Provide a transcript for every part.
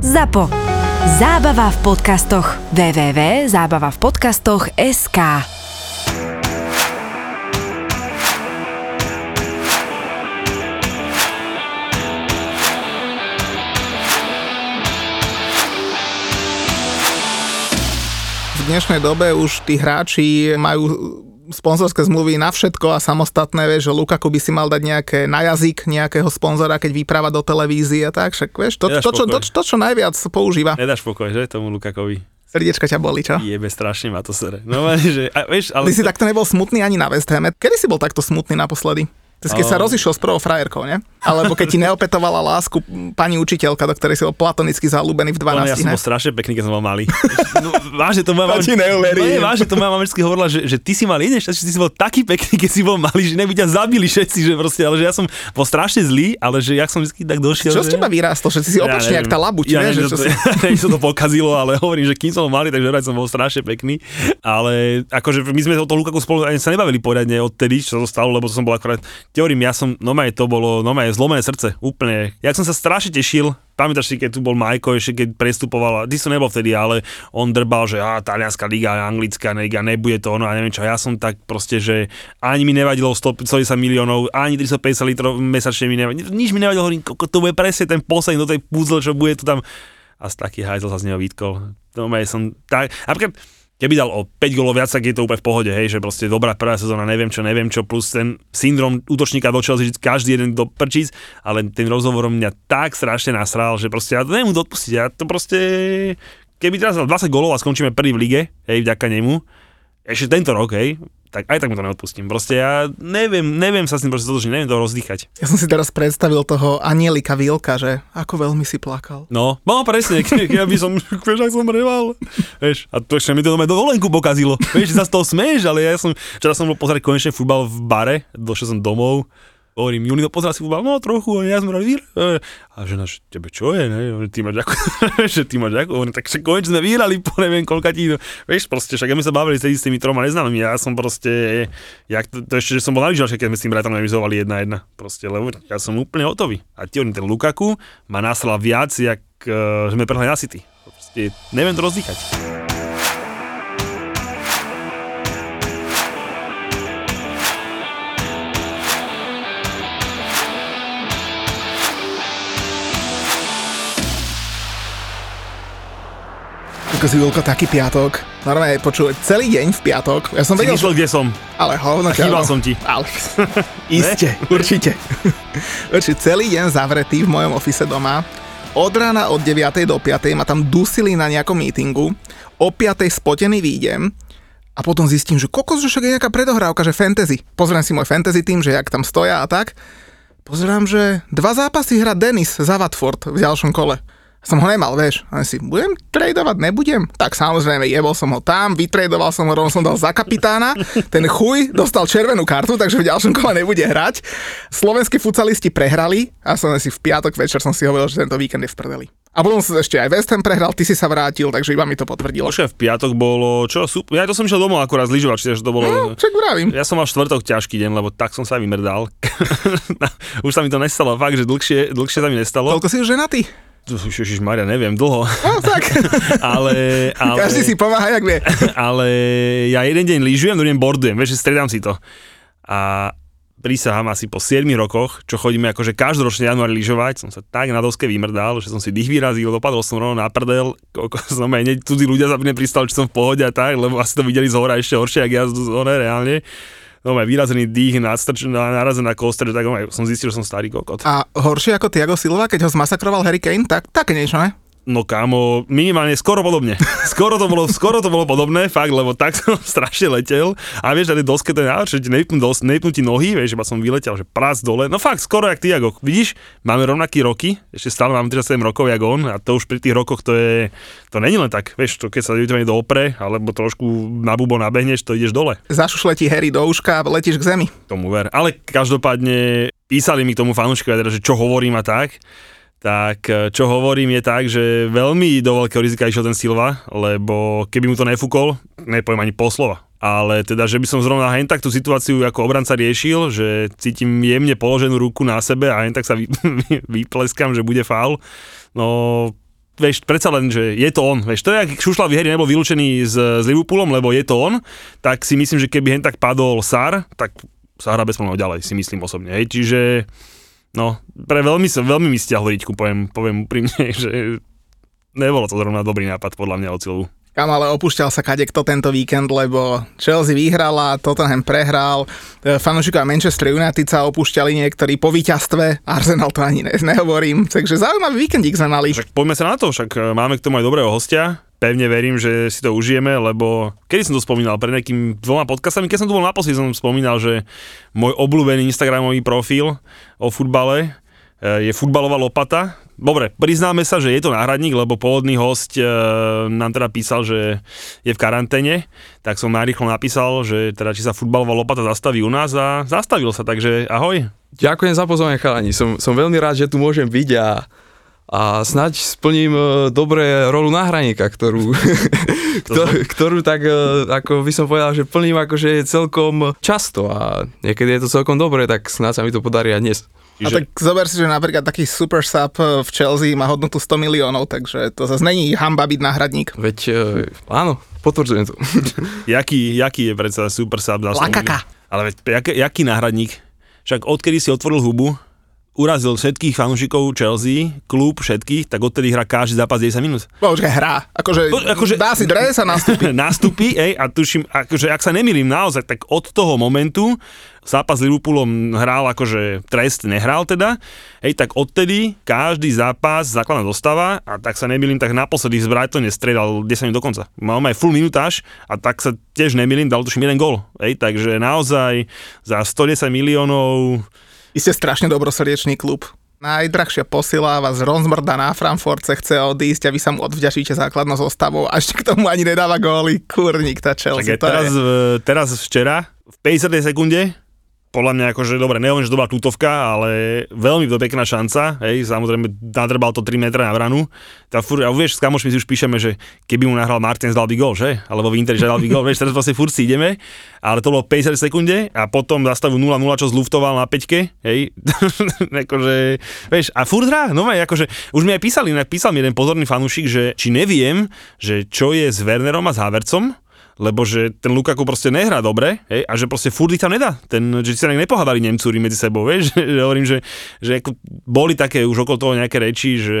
ZAPO. Zábava v podcastoch. www.zábavavpodcastoch.sk v dnešnej dobe už tí hráči majú sponzorské zmluvy na všetko a samostatné, vieš, že Lukaku by si mal dať nejaké na jazyk nejakého sponzora, keď vypráva do televízie a tak, však vieš, to, Nedáš to, čo, to, to, čo najviac používa. Nedáš pokoj, že, tomu Lukakovi. Srdiečka ťa boli, čo? Jebe strašne ma to sere. No, že, a, vieš, ale... Ty si takto nebol smutný ani na West Hame. Kedy si bol takto smutný naposledy? Keď sa A- rozišiel s prvou frajerkou, ne? Alebo keď ti neopetovala lásku pani učiteľka, do ktorej si bol platonicky zalúbený v 12, Ale ja som bol strašne pekný, keď som bol malý. No, vážne, to moja neuverím. No, nie, vážne, to moja mamičky hovorila, že, že ty si mal iné šťastie, že ty si bol taký pekný, keď si bol malý, že neby ťa zabili všetci, že proste, ale že ja som bol strašne zlý, ale že ja som vždy tak došiel. Čo z že... teba vyrástlo, že ty si opačne jak tá labuť, ja že neviem, že si... to, neviem, čo to pokazilo, ale hovorím, že kým som bol malý, takže vraj som bol strašne pekný. Ale akože my sme o to Lukaku spolu ani sa nebavili poriadne odtedy, čo sa stalo, lebo som bol akorát, teorím, ja som, no to bolo, no zlomené srdce, úplne. Ja som sa strašne tešil, pamätáš si, keď tu bol Majko, ešte keď prestupoval, ty som nebol vtedy, ale on drbal, že á, talianská liga, anglická liga, nebude to ono a neviem čo. Ja som tak proste, že ani mi nevadilo 150 miliónov, ani 350 litrov mesačne mi nevadilo, nič mi nevadilo, hovorím, to bude presne ten posledný do tej puzzle, čo bude tu tam. A z taký hajzel sa z neho vytkol. No, som tak, napríklad, keby dal o 5 golov viac, tak je to úplne v pohode, hej, že proste dobrá prvá sezóna, neviem čo, neviem čo, plus ten syndrom útočníka do Chelsea, každý jeden do prčíc, ale ten rozhovor mňa tak strašne nasral, že proste ja to to odpustiť, ja to proste, keby teraz dal 20 golov a skončíme prvý v lige, hej, vďaka nemu, ešte tento rok, hej, tak aj tak mu to neodpustím. Proste ja neviem, neviem sa s tým proste zotočniť, neviem to rozdýchať. Ja som si teraz predstavil toho Anielika Vilka, že ako veľmi si plakal. No, no presne, ke- ja by som, vieš, ak som reval. Vieš, a to ešte mi to doma dovolenku pokazilo. Vieš, sa z toho smeješ, ale ja som, včera som bol pozerať konečne futbal v bare, došiel som domov, hovorím, Julino, pozerá si futbal, no trochu, a ja vyhrali, vyhrali. A žena, že tebe čo je, ne? Ty máš ako, že ty máš ako, tak však konečne sme vyhrali, po neviem koľka ti, vieš, proste, však my sa bavili s tými troma neznámymi, ja som proste, jak to, to ešte, že som bol na lyžovačke, keď sme s tým bratom remizovali jedna jedna, proste, lebo ja som úplne hotový. A ti ten Lukaku ma nasral viac, jak uh, sme prehli na City. Proste, neviem to rozdýchať. Ako si Vilko, taký piatok. Normálne počuť celý deň v piatok. Ja som Si vedel, myslel, kde som? ale hovno Chýbal som ti. Ale, iste, určite. určite. Celý deň zavretý v mojom ofise doma. Od rána od 9. do 5. ma tam dusili na nejakom meetingu. O 5. spotený výjdem a potom zistím, že kokos, že však je nejaká predohrávka, že fantasy. Pozriem si môj fantasy tým, že jak tam stoja a tak. Pozerám, že dva zápasy hrá Dennis za Watford v ďalšom kole. Som ho nemal, vieš. A si, budem tradovať, nebudem? Tak samozrejme, jebol som ho tam, vytradoval som ho, rovno som dal za kapitána. Ten chuj dostal červenú kartu, takže v ďalšom kole nebude hrať. Slovenskí futsalisti prehrali a som si v piatok večer som si hovoril, že tento víkend je v prdeli. A potom sa ešte aj West Ham prehral, ty si sa vrátil, takže iba mi to potvrdilo. Počkaj, v piatok bolo, čo, super, ja to som išiel domov akurát z lyžovač, že to bolo... No, čak vravím. Ja som mal štvrtok ťažký deň, lebo tak som sa vymrdal. už sa mi to nestalo, fakt, že dlhšie, dlhšie sa mi nestalo. Koľko si už ženatý? Už Maria, neviem, dlho. No tak, ale, ale, každý si pomáha, jak vie. ale ja jeden deň lyžujem, druhý deň bordujem, vieš, stredám si to. A prísahám asi po 7 rokoch, čo chodíme akože každoročne januári lyžovať, som sa tak na doske vymrdal, že som si dých vyrazil, dopadol som rovno na prdel, koľko som aj hneď cudzí ľudia sa mne pristali, či som v pohode a tak, lebo asi to videli z hora ešte horšie, ak ja z reálne. No aj vyrazený dých, nadstrč, narazená kostra, tak no, som zistil, že som starý kokot. A horšie ako Tiago Silva, keď ho zmasakroval Harry Kane, tak také niečo, ne? No kámo, minimálne skoro podobne. Skoro to bolo, skoro to bolo podobné, fakt, lebo tak som strašne letel. A vieš, tej doske najhoršie, že nejpnú, dos, nejpnú ti nohy, vieš, iba som vyletel, že prác dole. No fakt, skoro jak Tiago. Vidíš, máme rovnaké roky, ešte stále mám 37 rokov, jak on, a to už pri tých rokoch to je, to není len tak, vieš, to keď sa do do opre, alebo trošku na bubo nabehneš, to ideš dole. Zašušle ti Harry do uška a letíš k zemi. Tomu ver. Ale každopádne písali mi k tomu fanúšikovia, teda, že čo hovorím a tak. Tak e, čo hovorím je tak, že veľmi do veľkého rizika išiel ten Silva, lebo keby mu to nefúkol, nepoviem ani poslova. Ale teda, že by som zrovna hen tak tú situáciu ako obranca riešil, že cítim jemne položenú ruku na sebe a hen tak sa vy, vypleskam, že bude faul. No vieš, predsa len, že je to on. Vieš, to je, ak Šušla v nebol vylúčený s, s Liverpoolom, lebo je to on, tak si myslím, že keby hen tak padol Sar, tak sa hrá bez ďalej, si myslím osobne. Hej. Čiže, no, pre veľmi, veľmi mi stiahlo riťku, poviem, poviem úprimne, že nebolo to zrovna dobrý nápad podľa mňa od Silvu. Kam ale opúšťal sa kadekto tento víkend, lebo Chelsea vyhrala, Tottenham prehral, e, fanúšikovia Manchester United sa opúšťali niektorí po víťazstve, Arsenal to ani ne, nehovorím, takže zaujímavý víkendík sme mali. Však poďme sa na to, však e, máme k tomu aj dobrého hostia, pevne verím, že si to užijeme, lebo kedy som to spomínal, pred nejakým dvoma podcastami, keď som tu bol naposledy, som spomínal, že môj obľúbený Instagramový profil o futbale e, je futbalová lopata, Dobre, priznáme sa, že je to náhradník, lebo pôvodný host e, nám teda písal, že je v karanténe, tak som narýchlo napísal, že teda či sa futbalová lopata zastaví u nás a zastavil sa, takže ahoj. Ďakujem za pozvanie chalani, som, som veľmi rád, že tu môžem byť a, a snáď splním e, dobre rolu náhradníka, ktorú, ktorú, ktorú tak, e, ako by som povedal, že plním akože celkom často a niekedy je to celkom dobre, tak snáď sa mi to podarí aj dnes. A tak zober si, že napríklad taký super sub v Chelsea má hodnotu 100 miliónov, takže to zase není hamba byť náhradník. Veď áno, potvrdzujem to. jaký, jaký je predsa super sub za Lakaka. Ale veď, jaký, jaký náhradník? Však odkedy si otvoril hubu, urazil všetkých fanúšikov Chelsea, klub všetkých, tak odtedy hrá každý zápas 10 minút. Počkaj, hrá. Akože, Bo, akože dá si dres a nastúpi. nastúpi, ej, a tuším, akože ak sa nemýlim naozaj, tak od toho momentu zápas s Liverpoolom hral akože trest, nehral teda, hej, tak odtedy každý zápas základná dostava a tak sa nemýlim, tak naposledy z Brightone stredal 10 minút do konca. Mal aj full minutáž a tak sa tiež nemýlim, dal tuším jeden gól, hej, takže naozaj za 110 miliónov vy ste strašne dobrosrdečný klub. Najdrahšia posila vás rozmrda na Frankfurtce, chce odísť a vy sa mu odvďačíte základnou zostavou a ešte k tomu ani nedáva góly. Kurník tá Chelsea. Tak teraz, je... teraz včera v 50. sekunde podľa mňa akože, dobre, nehovorím, že to tutovka, ale veľmi pekná šanca, hej, samozrejme nadrbal to 3 metra na vranu. Tá fur, a vieš, s kamošmi si už píšeme, že keby mu nahral Martins dal by gol, že? Alebo v Interi, že dal by gol, vieš, teraz vlastne furt si ideme, ale to bolo 50 sekunde a potom zastavu 0-0, čo zluftoval na 5 hej, akože, vieš, a furt hrá, no akože, už mi aj písali, písal mi jeden pozorný fanúšik, že či neviem, že čo je s Wernerom a s Havercom, lebo že ten Lukaku proste nehrá dobre hej, a že proste furt ich tam nedá. Ten, že sa nepohádali Nemcúri medzi sebou, vieš, že hovorím, že, že ako boli také už okolo toho nejaké reči, že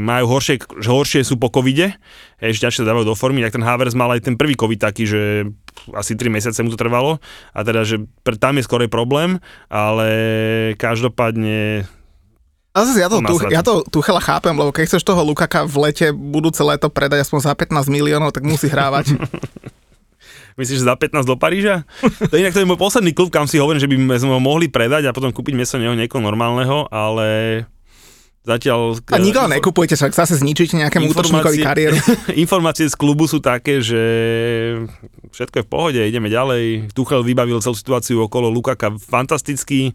majú horšie, že horšie sú po covide, hej, že ťažšie dávajú do formy, tak ten Havers mal aj ten prvý covid taký, že asi 3 mesiace mu to trvalo a teda, že tam je skorej problém, ale každopádne a zase ja to, tu, ja to Tuchela chápem, lebo keď chceš toho Lukaka v lete budúce leto predať aspoň za 15 miliónov, tak musí hrávať. Myslíš, že za 15 do Paríža? To je inak to je môj posledný klub, kam si hovorím, že by sme ho mohli predať a potom kúpiť miesto neho niekoho normálneho, ale Zatiaľ... A nikoho nekupujete, však zase zničíte nejakému útočníkovi kariéru. informácie z klubu sú také, že všetko je v pohode, ideme ďalej. Tuchel vybavil celú situáciu okolo Lukaka fantasticky.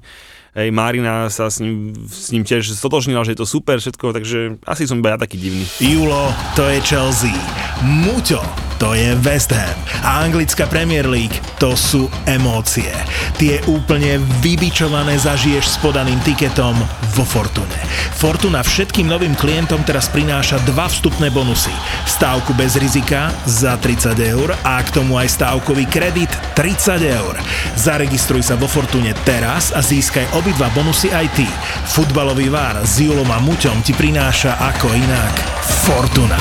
Hej, Marina sa s ním, s ním tiež stotožnila, že je to super všetko, takže asi som iba ja taký divný. Julo, to je Chelsea. Muťo, to je West Ham. A anglická Premier League, to sú emócie. Tie úplne vybičované zažiješ s podaným tiketom vo Fortune. Fortuna všetkým novým klientom teraz prináša dva vstupné bonusy. Stávku bez rizika za 30 eur a k tomu aj stávkový kredit 30 eur. Zaregistruj sa vo Fortune teraz a získaj obidva bonusy aj ty. Futbalový vár s Julom a Muťom ti prináša ako inak Fortuna.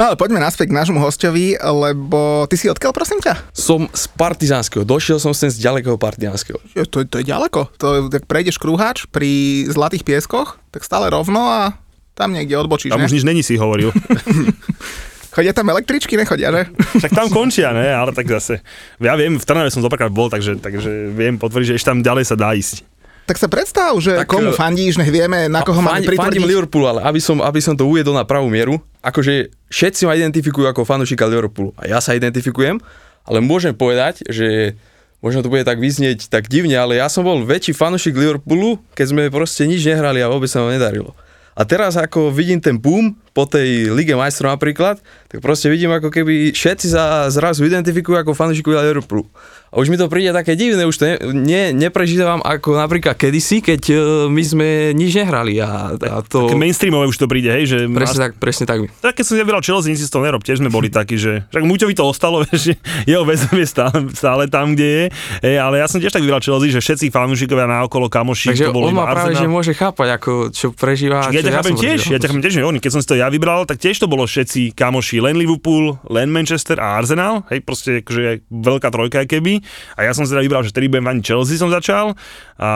No ale poďme naspäť k nášmu hostovi, lebo ty si odkiaľ, prosím ťa? Som z Partizánskeho, došiel som sem z ďalekého Partizánskeho. Je, to, to je ďaleko, to, tak prejdeš krúhač pri Zlatých pieskoch, tak stále rovno a tam niekde odbočíš, Tam ne? už nič není, si hovoril. Chodia tam električky, nechodia, že? tak tam končia, ne? Ale tak zase. Ja viem, v Trnave som zopakrát bol, takže, takže viem potvrdiť, že ešte tam ďalej sa dá ísť. Tak sa predstav, že tak, komu e, fandíš, nech vieme, na koho máme pritvrdiť. Fandím Liverpool, ale aby som, aby som to uviedol na pravú mieru, akože všetci ma identifikujú ako fanúšika Liverpoolu a ja sa identifikujem, ale môžem povedať, že možno to bude tak vyznieť tak divne, ale ja som bol väčší fanúšik Liverpoolu, keď sme proste nič nehrali a vôbec sa nám nedarilo. A teraz ako vidím ten boom po tej Lige majstrov napríklad, tak proste vidím ako keby všetci sa zrazu identifikujú ako fanúšikovia Liverpoolu. A už mi to príde také divné, už to ne, ne, neprežívam ako napríklad kedysi, keď uh, my sme nič nehrali a, a to... Také mainstreamové už to príde, hej, že Presne tak, presne tak. Tak keď som nebral Chelsea, si z toho nerob, tiež sme boli takí, že však Muťovi to ostalo, že jeho väzom je stále, stále tam, kde je, hej, ale ja som tiež tak vybral Chelsea, že všetci fanúšikovia na okolo kamoši, Takže to bolo on má práve, že môže chápať, ako čo prežíva. Ja čo ťa chápem tiež, ja ťa chápem tiež, že oni, keď som si to ja vybral, tak tiež to bolo všetci kamoši, len Liverpool, len Manchester a Arsenal, hej, proste akože veľká trojka keby. A ja som si teda vybral, že tedy budem ani Chelsea som začal a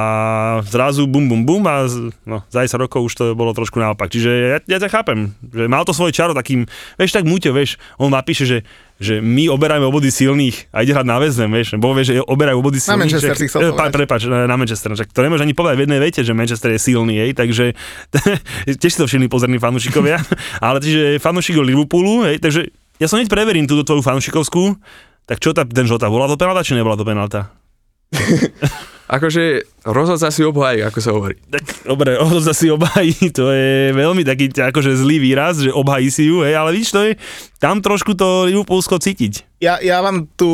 zrazu bum bum bum a no, za 10 rokov už to bolo trošku naopak. Čiže ja, ja ťa chápem, že mal to svoje čaro takým, vieš, tak Muťo, vieš, on napíše, že že my oberáme obody silných a ide hrať na väzem, vieš, bo vieš, že oberajú obody silných. Manchester že- si chcel eh, povedať. Prepač, na Manchester, však to nemôžeš ani povedať v jednej vete, že Manchester je silný, hej, takže tiež si to všimli pozorní fanúšikovia, ale čiže fanúšik Liverpoolu, hej, takže ja som hneď preverím túto tvoju fanúšikovskú, tak čo tá, ten žltá, bola to penalta, či nebola to penalta? Akože rozhodca si obhají, ako sa hovorí. Tak dobre, odozda si obhají, to je veľmi taký akože zlý výraz, že obhají si ju, hej, ale vidíš, to je tam trošku to Liverpoolsko cítiť. Ja, ja vám tú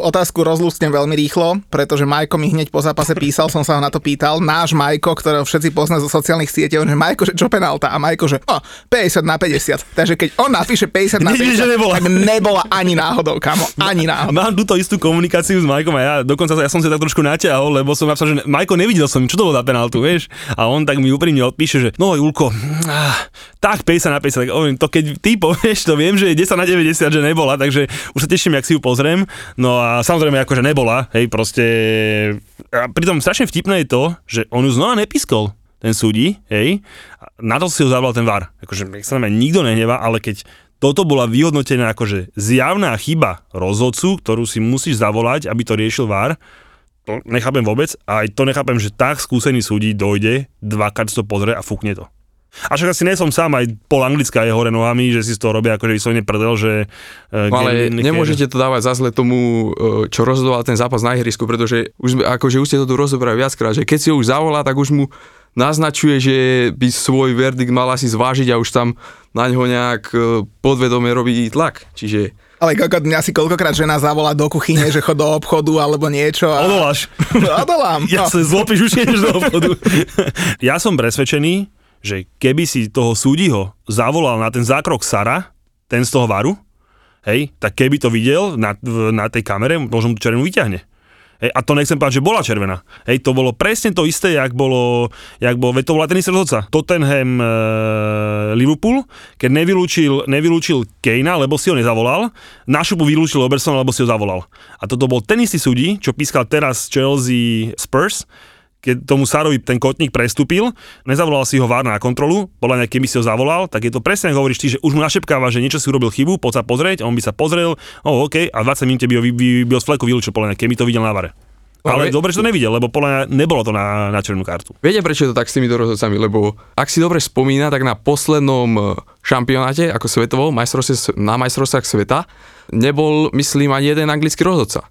otázku rozlústnem veľmi rýchlo, pretože Majko mi hneď po zápase písal, som sa ho na to pýtal. Náš Majko, ktorého všetci pozná zo sociálnych sieťov, že Majko, že čo penálta? A Majko, že oh, 50 na 50. Takže keď on napíše 50 na Vidíš, 50, že nebola. tak nebola ani náhodou, kamo. Ani náhodou. Mám túto istú komunikáciu s Majkom a ja dokonca ja som si tak trošku natiahol, lebo som napísal, že Majko, nevidel som, čo to bolo za penaltu, vieš? A on tak mi úprimne odpíše, že no Julko, ah, tak 50 na 50, tak hovorím, to keď ty povieš, to viem, že je 10 na 90, že nebola, takže už sa teším, jak si ju pozriem. No a samozrejme, akože nebola, hej, proste... A pritom strašne vtipné je to, že on ju znova nepískol ten súdi, hej, na to si ho zavolal ten VAR. Akože, nech sa na nikto nehnevá, ale keď toto bola vyhodnotená akože zjavná chyba rozhodcu, ktorú si musíš zavolať, aby to riešil VAR, to nechápem vôbec a aj to nechápem, že tak skúsený súdi dojde, dvakrát to pozrie a fúkne to. A však asi nie som sám, aj pol anglická je hore nohami, že si z toho robia akože vyslovene prdel, že... Uh, No ale nemôžete to dávať za zle tomu, e, čo rozhodoval ten zápas na ihrisku, pretože už, akože už ste to tu rozobrali viackrát, že keď si ho už zavolá, tak už mu naznačuje, že by svoj verdikt mal asi zvážiť a už tam na ňo nejak e, podvedome robí tlak. Čiže Ale kokot, mňa si koľkokrát žena zavolá do kuchyne, že chod do obchodu alebo niečo. A... Odoláš. Odolám. Ja no. sa zlopíš už ideš do obchodu. ja som presvedčený, že keby si toho súdiho zavolal na ten zákrok Sara, ten z toho varu, hej, tak keby to videl na, na tej kamere, možno tú červenú vyťahne. Hej, a to nechcem povedať, že bola červená. Hej, to bolo presne to isté, jak bolo, jak bol, veď to bola ten istý rozhodca. Tottenham e, Liverpool, keď nevylúčil, nevylúčil Kejna, lebo si ho nezavolal, na šupu vylúčil Robertsona, lebo si ho zavolal. A toto bol ten istý súdi, čo pískal teraz Chelsea Spurs, keď tomu Sárovi ten kotník prestúpil, nezavolal si ho VAR na kontrolu, podľa mňa keby si ho zavolal, tak je to presne ako hovoríš ty, že už mu našepkáva, že niečo si urobil chybu, poď sa pozrieť, on by sa pozrel, oh, OK, a 20 minút by ho, vy, vy, by ho z fleku vylúčil, podľa mňa, keby to videl na VAre. Ale dobre, že to nevidel, lebo podľa nebolo to na, na červenú kartu. Viete, prečo je to tak s týmito rozhodcami? Lebo ak si dobre spomína, tak na poslednom e, šampionáte ako svetovom majstrovstve, na majstrovstvách sveta nebol, myslím, ani jeden anglický rozhodca.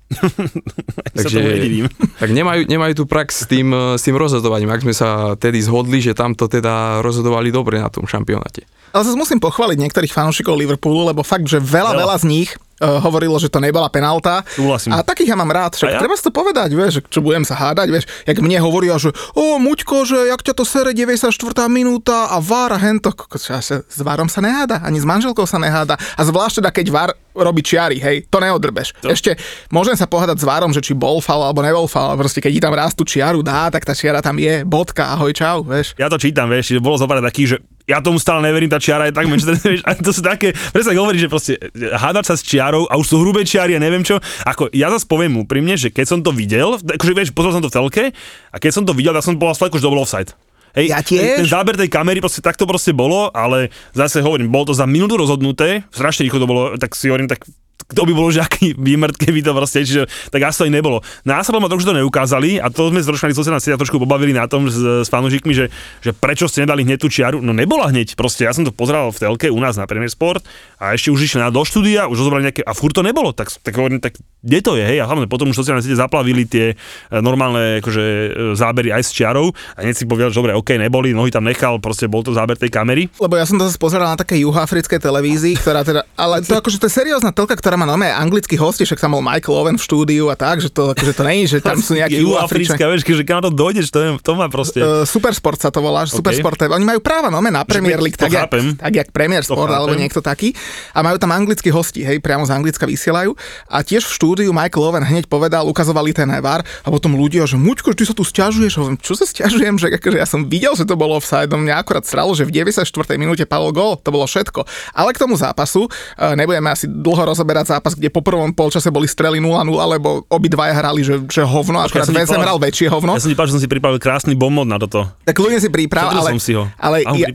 nedivím. tak nemajú, nemajú tu prax s tým, e, s tým rozhodovaním. Ak sme sa tedy zhodli, že tamto teda rozhodovali dobre na tom šampionáte. Ale zase musím pochváliť niektorých fanúšikov Liverpoolu, lebo fakt, že veľa, Veľa. veľa z nich uh, hovorilo, že to nebola penálta. Súhlasím. A takých ja mám rád, však ja? treba si to povedať, vieš, čo budem sa hádať, vieš, jak mne hovoria, že o, Muťko, že jak ťa to sere 94. minúta a VAR a hento, s VARom sa neháda, ani s manželkou sa neháda. A zvlášť teda, keď VAR robí čiary, hej, to neodrbeš. To- Ešte môžem sa pohádať s VARom, že či bol faul alebo nebol ale proste keď ti tam raz tú čiaru dá, tak tá čiara tam je, bodka, ahoj, čau, vieš. Ja to čítam, vieš, bolo zopár takých, že ja tomu stále neverím, tá čiara je tak menšia, vieš, to sú také, presne ako hovoríš, že proste hádať sa s čiarou a už sú hrubé čiary a neviem čo, ako ja zase poviem úprimne, že keď som to videl, akože vieš, pozrel som to v telke a keď som to videl, tak som bol fleku, že to bolo offside. Hej, Ja ten, ten tiež. záber tej kamery, proste tak to proste bolo, ale zase hovorím, bolo to za minútu rozhodnuté, strašne rýchlo to bolo, tak si hovorím, tak kto by bol, že aký výmrt, keby to proste, čiže tak asi to aj nebolo. Následom ma trošku to neukázali a to sme zročnali sociálne sieťa trošku pobavili na tom s, s fanúšikmi, že, že prečo ste nedali hneď tú čiaru. No nebola hneď, proste ja som to pozeral v telke u nás na Premier Sport a ešte už išli na do štúdia, už zobrali nejaké, a furt to nebolo, tak, tak hovorím, tak kde to je, hej, a hlavne potom už sociálne siete zaplavili tie e, normálne akože, e, zábery aj s čiarou a hneď si povedal, že dobre, OK, neboli, nohy tam nechal, proste bol to záber tej kamery. Lebo ja som to zase pozeral na také juhoafrickej televízii, ktorá teda, ale to akože to je seriózna telka, ktorá má nové anglický hosti, však tam bol Michael Owen v štúdiu a tak, že to, akože to není, že tam sú nejakí juhoafričania. vieš, že kam to dojdeš, to, je, to má proste. Uh, Supersport sa to volá, že OK. Supersport. Oni majú práva nome na Premier League, tak, jak, tak jak Premier Sport alebo niekto taký. A majú tam anglickí hosti, hej, priamo z Anglicka vysielajú. A tiež v štúdiu Michael Owen hneď povedal, ukazovali ten VAR a potom ľudia, že Muťko, ty sa tu stiažuješ. Hovorím, čo sa stiažujem, že akože ja som videl, že to bolo offside, no mňa akurát sralo, že v 94. minúte padol gól, to bolo všetko. Ale k tomu zápasu, e, nebudeme asi dlho rozoberať zápas, kde po prvom polčase boli strely 0-0, lebo obidvaja hrali, že, že hovno, ti Vezem povedal- hral väčšie hovno. Ja som ti že som si pripravil krásny bombot na toto. Tak ľudia si Pozrel ale, som si ho. ale ja-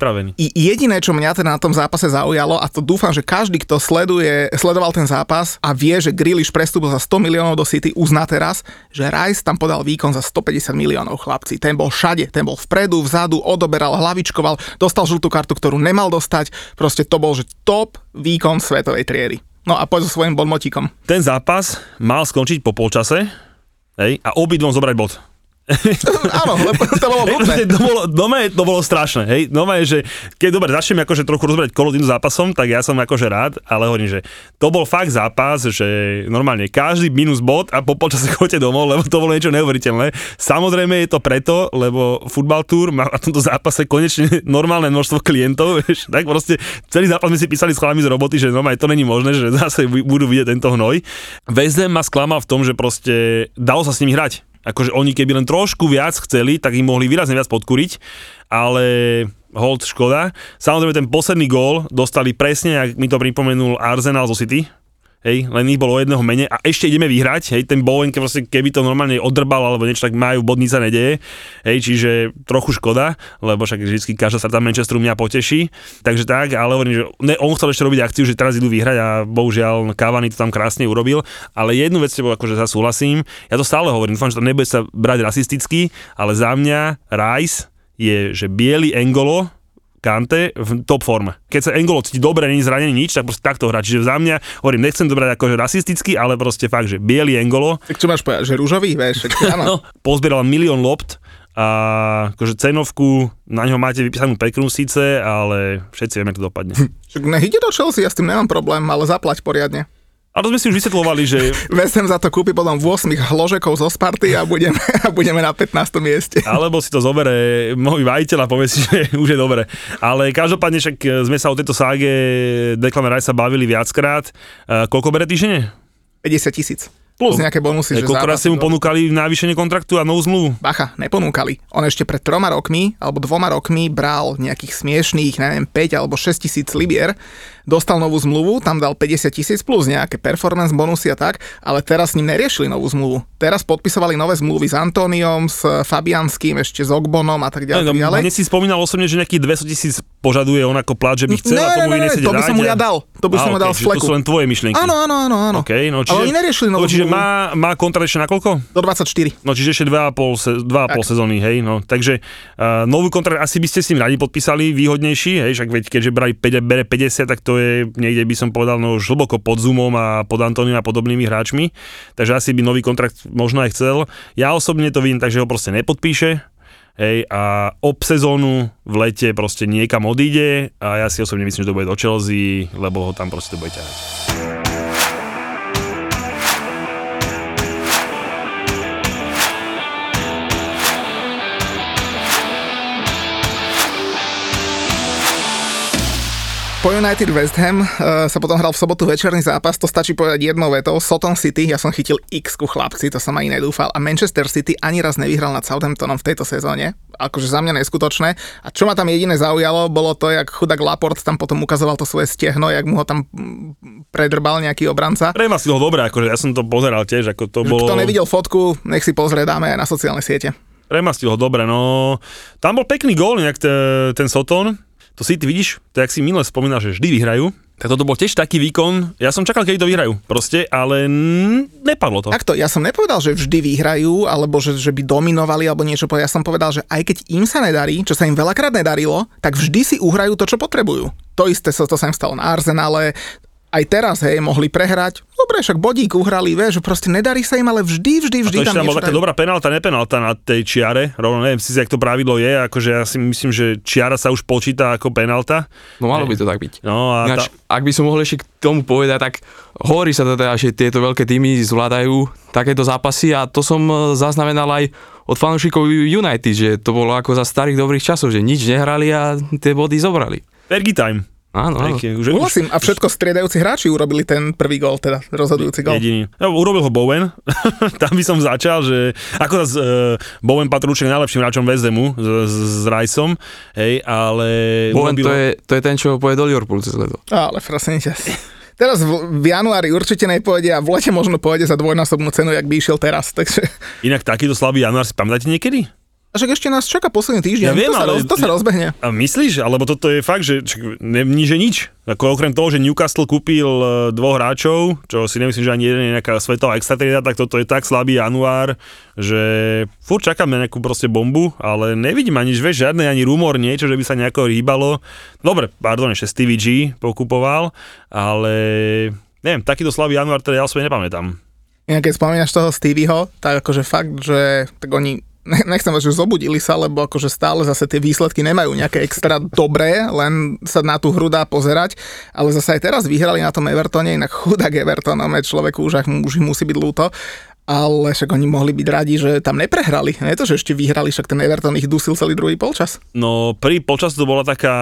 jediné, čo mňa teda na tom zápase zaujalo, a to dúfam, že každý, kto sleduje, sledoval ten zápas a vie, že Grealish prestúpil za 100 miliónov do City, uzná teraz, že Rice tam podal výkon za 150 miliónov chlapci. Ten bol všade, ten bol vpredu, vzadu, odoberal, hlavičkoval, dostal žltú kartu, ktorú nemal dostať. Proste to bol, že top výkon svetovej triedy. No a poď so svojím bonmotíkom. Ten zápas mal skončiť po polčase hej, a obidvom zobrať bod. Áno, lebo to bolo nutné. to bolo, doma je, to bolo strašné, hej, doma je, že keď dobre začneme akože trochu rozberať kolo tým zápasom, tak ja som akože rád, ale hovorím, že to bol fakt zápas, že normálne každý minus bod a po polčase chodte domov, lebo to bolo niečo neuveriteľné. Samozrejme je to preto, lebo futbal tour má na tomto zápase konečne normálne množstvo klientov, vieš, tak proste celý zápas sme si písali s chalami z roboty, že normálne to není možné, že zase budú vidieť tento hnoj. West ma sklamal v tom, že proste dalo sa s nimi hrať. Akože oni keby len trošku viac chceli, tak im mohli výrazne viac podkuriť, ale hold škoda. Samozrejme ten posledný gól dostali presne, ak mi to pripomenul Arsenal zo City, Hej, len ich bolo o jedného menej a ešte ideme vyhrať, hej, ten Bowen, proste, keby to normálne odrbal alebo niečo, tak majú bod, sa nedeje, hej, čiže trochu škoda, lebo však vždy každá strata Manchesteru mňa poteší, takže tak, ale hovorím, že ne, on chcel ešte robiť akciu, že teraz idú vyhrať a bohužiaľ Cavani to tam krásne urobil, ale jednu vec s tebou akože sa súhlasím, ja to stále hovorím, dúfam, že to nebude sa brať rasisticky, ale za mňa Rice je, že biely Engolo, Kante v top forme. Keď sa Engolo cíti dobre, není zranený nič, tak proste takto hrá. Čiže za mňa, hovorím, nechcem to brať akože rasisticky, ale proste fakt, že biely Engolo, Tak čo máš povedať, že rúžový, vieš? Áno. no, pozbieral milión lopt a akože cenovku, na ňo máte vypísanú peknú síce, ale všetci vieme, ako to dopadne. Však nech ide do Chelsea, ja s tým nemám problém, ale zaplať poriadne. To sme si už vysvetľovali, že Ham za to kúpi potom 8 hložekov zo Sparty a budeme, a budeme na 15. mieste. alebo si to zobere môj majiteľ a povie si, že už je dobre. Ale každopádne však e, sme sa o tejto ságe Declan Rice sa bavili viackrát. E, Koľko bere týždenne? 50 tisíc. Plus nejaké bonusy, že Koľko raz zápasy ste mu ponúkali navýšenie kontraktu a novú zmluvu? Bacha, neponúkali. On ešte pred troma rokmi, alebo dvoma rokmi bral nejakých smiešných, neviem, 5 alebo 6 tisíc libier, dostal novú zmluvu, tam dal 50 tisíc plus nejaké performance bonusy a tak, ale teraz s ním neriešili novú zmluvu. Teraz podpisovali nové zmluvy s Antóniom, s Fabianským, ešte s Ogbonom a tak ďalej. No, tak ďalej. Si spomínal osobne, že nejakých 200 tisíc požaduje on ako plat, že by chcel Ne, a ne, tomu ne, ne, nechcete to by som mu ja dal. To by som okej, dal z čiže To fleku. sú len tvoje myšlienky. Áno, áno, áno, áno. Okay, no, čiže, Ale oni neriešili novú no, Čiže má, má kontrakt ešte na koľko? Do 24. No čiže ešte 2,5, se, 2,5 Tak. sezóny, hej, no. Takže uh, nový kontrakt asi by ste s ním radi podpísali, výhodnejší, hej, však veď keďže brali 5, bere 50, tak to je niekde by som povedal, no už hlboko pod Zoomom a pod Antoniom a podobnými hráčmi, takže asi by nový kontrakt možno aj chcel. Ja osobne to vidím tak, že ho proste nepodpíše, Hej, a ob sezónu v lete proste niekam odíde a ja si osobne myslím, že to bude do Chelsea, lebo ho tam proste to bude ťahať. Po United West Ham uh, sa potom hral v sobotu večerný zápas, to stačí povedať jednou vetou. Soton City, ja som chytil x ku chlapci, to som ani nedúfal. A Manchester City ani raz nevyhral nad Southamptonom v tejto sezóne. Akože za mňa neskutočné. A čo ma tam jediné zaujalo, bolo to, jak chudák Laport tam potom ukazoval to svoje stehno, jak mu ho tam predrbal nejaký obranca. Prema si ho dobre, akože ja som to pozeral tiež, ako to bolo... Kto nevidel fotku, nech si pozrie, dáme aj na sociálne siete. Premastil ho dobre, no. Tam bol pekný gól, nejak te, ten Soton. To si ty vidíš, to jak si minule spomínal, že vždy vyhrajú. Tak toto bol tiež taký výkon, ja som čakal, keď to vyhrajú, proste, ale nepadlo to. Takto, ja som nepovedal, že vždy vyhrajú, alebo že, že by dominovali, alebo niečo. Ja som povedal, že aj keď im sa nedarí, čo sa im veľakrát nedarilo, tak vždy si uhrajú to, čo potrebujú. To isté sa to sa im stalo na Arsenale, aj teraz, hej, mohli prehrať. Dobre, však bodík uhrali, vieš, že proste nedarí sa im, ale vždy, vždy, vždy a to tam tam bola taká dobrá penálta, nepenálta na tej čiare, rovno neviem si, jak to pravidlo je, akože ja si myslím, že čiara sa už počíta ako penálta. No malo by to tak byť. No a Ináč, tá, ak by som mohol ešte k tomu povedať, tak hovorí sa teda, že tieto veľké týmy zvládajú takéto zápasy a to som e, zaznamenal aj od fanúšikov United, že to bolo ako za starých dobrých časov, že nič nehrali a tie body zobrali. Fergie time. Áno, áno. Aj, už, a všetko striedajúci hráči urobili ten prvý gol, teda rozhodujúci gol. Jediný. No, urobil ho Bowen, tam by som začal, že ako uh, Bowen patrú určite najlepším hráčom Hamu s, s, s Riceom, hej, ale... Bowen urobil to je, to je ten, čo pôjde do Liverpoolu cez leto. Ale prosím ťa. Teraz v, v januári určite nepôjde a v lete možno pôjde za dvojnásobnú cenu, jak by išiel teraz. Takže... Inak takýto slabý január si pamätáte niekedy? A však ešte nás čaká posledný týždeň, Ja viem, to, sa ale- roz, to sa rozbehne. A myslíš? Alebo toto je fakt, že ne, že nič. Ako okrem toho, že Newcastle kúpil e, dvoch hráčov, čo si nemyslím, že ani jeden je nejaká svetová extratrieda, tak toto je tak slabý január, že furt čakáme nejakú proste bombu, ale nevidím ani, vieš, žiadny ani rumor, niečo, že by sa nejako rýbalo. Dobre, pardon, ešte Stevie G pokupoval, ale neviem, takýto slabý január teda ja osobne nepamätám. Inak keď spomínaš toho Stevieho, tak akože fakt, že tak oni nechcem že zobudili sa, lebo akože stále zase tie výsledky nemajú nejaké extra dobré, len sa na tú hru dá pozerať, ale zase aj teraz vyhrali na tom Evertone, inak chudák Evertonom človeku už, už musí byť ľúto, ale však oni mohli byť radi, že tam neprehrali. Nie to, že ešte vyhrali, však ten Everton ich dusil celý druhý polčas. No, prvý počas to bola taká,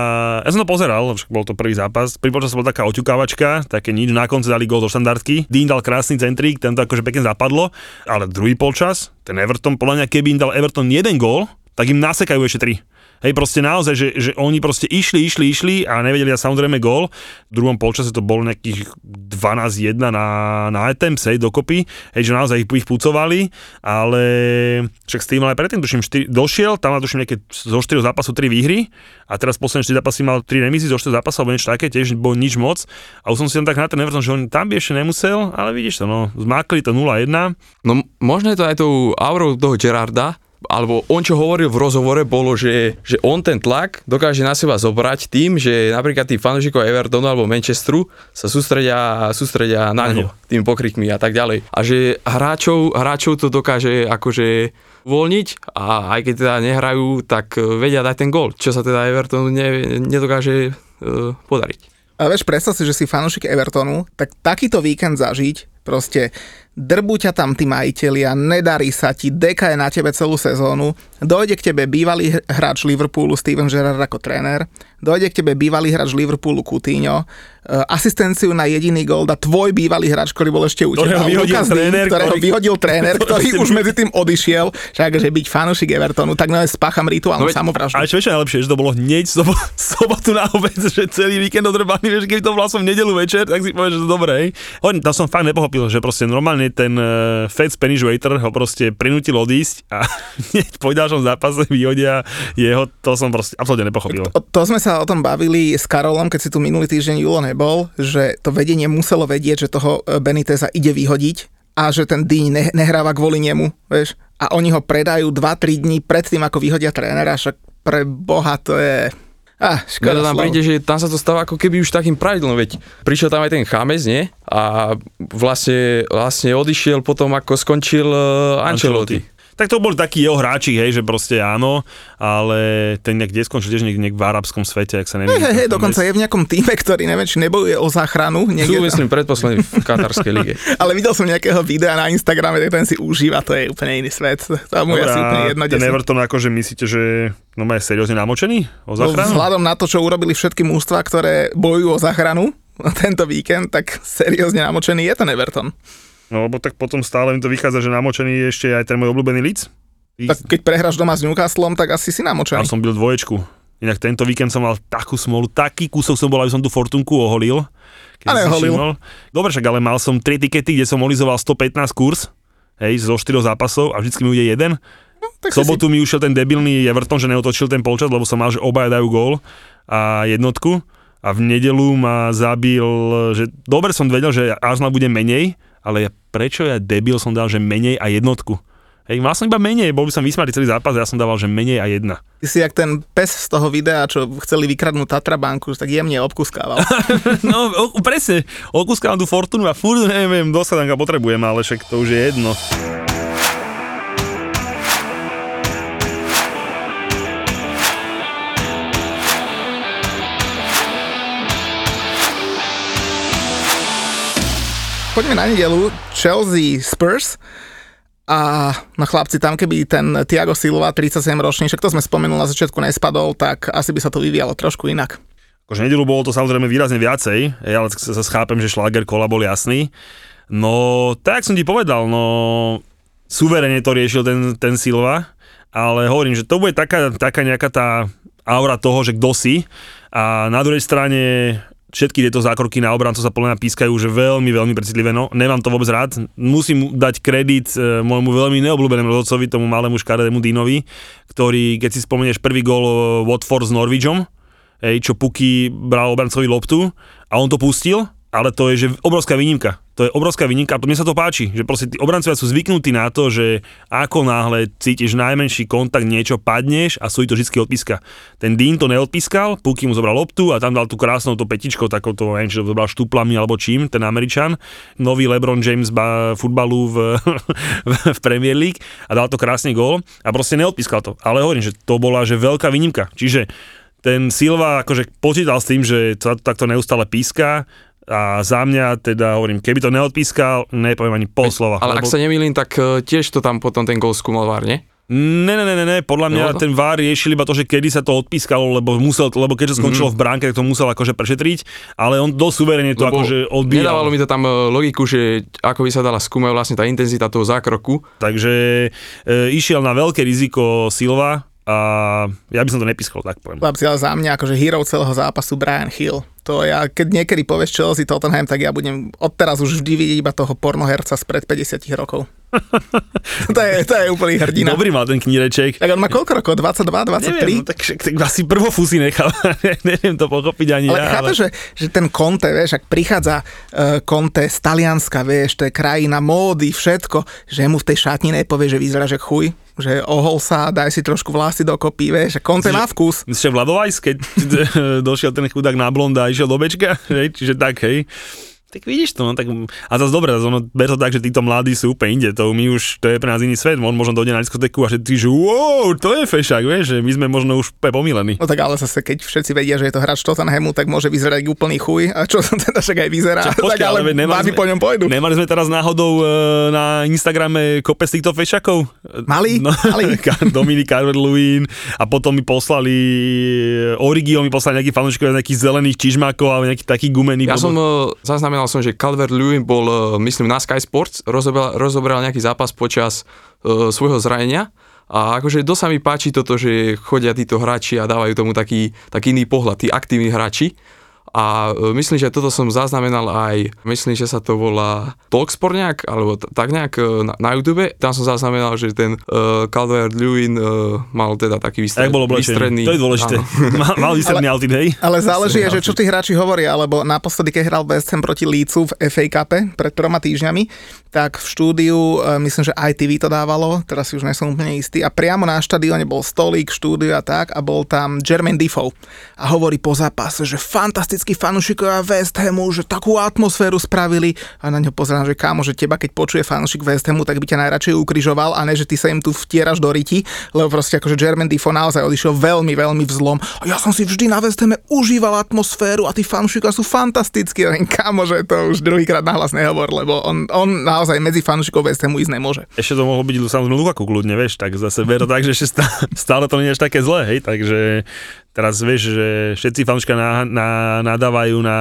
ja som to pozeral, však bol to prvý zápas, prvý počas bola taká oťukávačka, také nič, na konci dali gól do štandardky, Dean dal krásny centrík, ten akože pekne zapadlo, ale druhý polčas, ten Everton, podľa mňa keby im dal Everton jeden gól, tak im nasekajú ešte tri. Hej, proste naozaj, že, že oni proste išli, išli, išli a nevedeli a samozrejme gól. V druhom polčase to bolo nejakých 12-1 na, na attempts, hej, dokopy. Hej, že naozaj ich, ich pucovali, ale však s tým ale predtým tuším 4, došiel, tam mal tuším nejaké zo 4 zápasov 3 výhry a teraz posledné 4 zápasy mal 3 remízy zo 4 zápasov alebo niečo také, tiež bol nič moc. A už som si tam tak na ten že on tam by ešte nemusel, ale vidíš to, no, zmákli to 0-1. No možno je to aj tou aurou toho Gerarda, alebo on čo hovoril v rozhovore bolo, že, že on ten tlak dokáže na seba zobrať tým, že napríklad tí fanúšikov Evertonu alebo Manchesteru sa sústredia, sústredia na ňo, tým pokrikmi a tak ďalej. A že hráčov, hráčov to dokáže akože uvoľniť a aj keď teda nehrajú, tak e, vedia dať ten gól, čo sa teda Evertonu ne, nedokáže uh, podariť. A vieš, predstav si, že si fanúšik Evertonu, tak takýto víkend zažiť, proste drbú ťa tam tí majiteľia, nedarí sa ti, deka je na tebe celú sezónu, dojde k tebe bývalý hr- hráč Liverpoolu Steven Gerrard ako tréner, dojde k tebe bývalý hráč Liverpoolu Coutinho, e, asistenciu na jediný gól dá tvoj bývalý hráč, ktorý bol ešte u Ktorého teba, Digne, tréner, ktorého ktorý- vyhodil tréner, ktorý už medzi tým odišiel, však že byť fanúšik Evertonu, tak no spácham rituálnu No veď- samovraždu. A čo ešte najlepšie, že to bolo hneď sobo, sobotu na obed, že celý víkend odrbaný, vieš, keby to bolo som v nedelu večer, tak si povieš, že to dobré. hej. Hovorím, tam som fakt nepochopil, že proste normálne ten uh, Fed Spanish waiter ho proste prinútil odísť a hneď po ďalšom zápase vyhodia jeho, to som proste absolútne nepochopil. O, to sme sa o tom bavili s Karolom, keď si tu minulý týždeň Julo nebol, že to vedenie muselo vedieť, že toho e, Beniteza ide vyhodiť a že ten Dýň ne, nehráva kvôli nemu, vieš. A oni ho predajú 2-3 dní pred tým, ako vyhodia trénera, však pre Boha to je... Ah, škoda to tam príde, že tam sa to stáva ako keby už takým pravidlom, veď prišiel tam aj ten Chámez, nie? A vlastne, vlastne odišiel potom, ako skončil uh, Ancelotti. Tak to boli takí jeho hráči, hej, že proste áno, ale ten nejak kde skončil tiež niekde v arabskom svete, ak sa neviem. Hej, hej, dokonca je v nejakom týme, ktorý neviem, či nebojuje o záchranu. Sú, Niekde, myslím, predposledný v katarskej lige. ale videl som nejakého videa na Instagrame, tak ten si užíva, to je úplne iný svet. Tomu je asi úplne jedno, ten Everton akože myslíte, že no je seriózne namočený o No, záchranu? vzhľadom na to, čo urobili všetky mústva, ktoré bojujú o záchranu tento víkend, tak seriózne namočený je ten Everton. No lebo tak potom stále mi to vychádza, že namočený je ešte aj ten môj obľúbený Leeds. Tak keď prehráš doma s Newcastlom, tak asi si A namočený. som byl dvoječku. Inak tento víkend som mal takú smolu, taký kúsok som bol, aby som tú fortunku oholil. Keď A si všimol. Dobre, však ale mal som 3 tikety, kde som olizoval 115 kurz, hej, zo 4 zápasov a vždycky mi ujde jeden. tak V sobotu mi ušiel ten debilný Everton, že neotočil ten polčas, lebo som mal, že obaja dajú gól a jednotku. a v nedelu ma zabil, že dobre som vedel, že Arsenal bude menej, ale ja, prečo ja debil som dal, že menej a jednotku. Hej, mal som iba menej, bol by som vysmatý celý zápas ja som dával, že menej a jedna. Ty si jak ten pes z toho videa, čo chceli vykradnúť Tatra banku, tak jemne obkuskával. no, o, presne, okúskam tú fortunu a furt neviem, do sadanka potrebujem, ale však to už je jedno. Poďme na nedelu. Chelsea Spurs. A no chlapci, tam keby ten Tiago Silva, 37 ročný, však to sme spomenuli na začiatku, nespadol, tak asi by sa to vyvíjalo trošku inak. Akože nedelu bolo to samozrejme výrazne viacej, ale sa schápem, že šláger kola bol jasný. No, tak som ti povedal, no, suverene to riešil ten, ten Silva, ale hovorím, že to bude taká, taká nejaká tá aura toho, že kto si. A na druhej strane všetky tieto zákroky na obrancu sa podľa mňa pískajú že veľmi, veľmi precitlivé. No, nemám to vôbec rád. Musím dať kredit e, môjmu veľmi neobľúbenému rozhodcovi, tomu malému škaredému Dinovi, ktorý, keď si spomenieš prvý gól e, Watford s Norwichom, hej, čo Puky bral obrancovi loptu a on to pustil, ale to je že obrovská výnimka to je obrovská výnimka a mne sa to páči, že proste tí obrancovia sú zvyknutí na to, že ako náhle cítiš najmenší kontakt, niečo padneš a sú to vždy odpíska. Ten Dean to neodpískal, Puky mu zobral loptu a tam dal tú krásnou to petičkou, takouto, neviem, či to zobral štuplami alebo čím, ten Američan, nový LeBron James ba, futbalu v, v Premier League a dal to krásny gól a proste neodpískal to. Ale hovorím, že to bola že veľká výnimka. Čiže ten Silva akože počítal s tým, že to takto neustále píska, a za mňa teda hovorím, keby to neodpískal, nepoviem ani pol slova. Ale lebo... ak sa nemýlim, tak e, tiež to tam potom ten gol skúmal VAR, nie? Ne, ne, ne, ne, podľa mňa ten VAR riešil iba to, že kedy sa to odpískalo, lebo musel, lebo keďže skončilo mm-hmm. v bránke, tak to musel akože prešetriť, ale on dosť suverene to lebo akože odbíjal. Nedávalo mi to tam e, logiku, že ako by sa dala skúmať vlastne tá intenzita toho zákroku. Takže e, išiel na veľké riziko Silva, a ja by som to nepískal, tak poviem. Chlapci, ale za mňa akože hero celého zápasu Brian Hill. To ja, keď niekedy povieš Chelsea Tottenham, tak ja budem odteraz už vždy vidieť iba toho pornoherca spred 50 rokov. to, je, to je úplný hrdina. Dobrý mal ten kníreček. Tak on má koľko rokov? 22, 23? Neviem, no, tak, tak asi prvofúsi nechal. Neviem to pochopiť ani ale ja. Ale že, že ten Conte, vieš, ak prichádza uh, Conte z Talianska, vieš, to je krajina módy, všetko, že mu v tej šatni nepovie, že vyzerá, že chuj, že ohol sa, daj si trošku vlasy dokopy, vieš, a Conte má vkus. Že Vladovajs, keď došiel ten chudák na blonda a išiel do bečka, hej, čiže tak, hej. Tak vidíš to, no tak, a zase dobre, ono, ber to tak, že títo mladí sú úplne inde, to my už, to je pre nás iný svet, on možno dojde na diskotéku a že ty, že wow, to je fešák, vieš, že my sme možno už pomilení. No tak ale zase, keď všetci vedia, že je to hráč Tottenhamu, tak môže vyzerať úplný chuj, a čo teda však aj vyzerá, Čak, počkej, tak ale, ale nemali sme, po ňom pôjdu. Nemali sme teraz náhodou e, na Instagrame kopec týchto fešakov? Mali, no, mali. Dominik Carver-Lewin a potom mi poslali e, Origio mi poslali nejaký fanúšikov nejakých zelených čižmákov alebo nejaký taký gumený. Ja som uh, zaznamenal zaznamenal som, že Calvert Lewin bol, e, myslím, na Sky Sports, rozobral, rozobral nejaký zápas počas uh, svojho zranenia. A akože dosť sa mi páči toto, že chodia títo hráči a dávajú tomu taký, taký iný pohľad, tí aktívni hráči a e, myslím, že toto som zaznamenal aj, myslím, že sa to volá Talksport nejak, alebo t- tak nejak e, na, na YouTube. Tam som zaznamenal, že ten uh, Calvert Lewin uh, mal teda taký vystred, bolo výstredný... To je dôležité. mal, mal výstredný outfit, hej? Ale záleží, že čo tí hráči hovoria, alebo naposledy, keď hral West Ham proti Lícu v FA Cup pred troma týždňami, tak v štúdiu, myslím, že ITV to dávalo, teraz si už nie som úplne istý, a priamo na štadióne bol stolík, štúdio a tak, a bol tam Jermaine Defoe. A hovorí po zápase, že fantastický fantastickí fanúšikovia West Hamu, že takú atmosféru spravili a na ňo pozerám, že kámo, že teba keď počuje fanúšik West Hamu, tak by ťa najradšej ukrižoval a ne, že ty sa im tu vtieraš do riti, lebo proste akože Jermaine Defoe naozaj odišiel veľmi, veľmi vzlom. A ja som si vždy na West Hame užíval atmosféru a tí fanúšikovia sú fantastickí. A kámo, že to už druhýkrát nahlas nehovor, lebo on, on naozaj medzi fanúšikov West Hamu ísť nemôže. Ešte to mohlo byť samozrejme Lukaku kľudne, vieš, tak zase ver tak, že stále to nie je až také zlé, hej, takže Teraz vieš, že všetci fanúška na, na, nadávajú na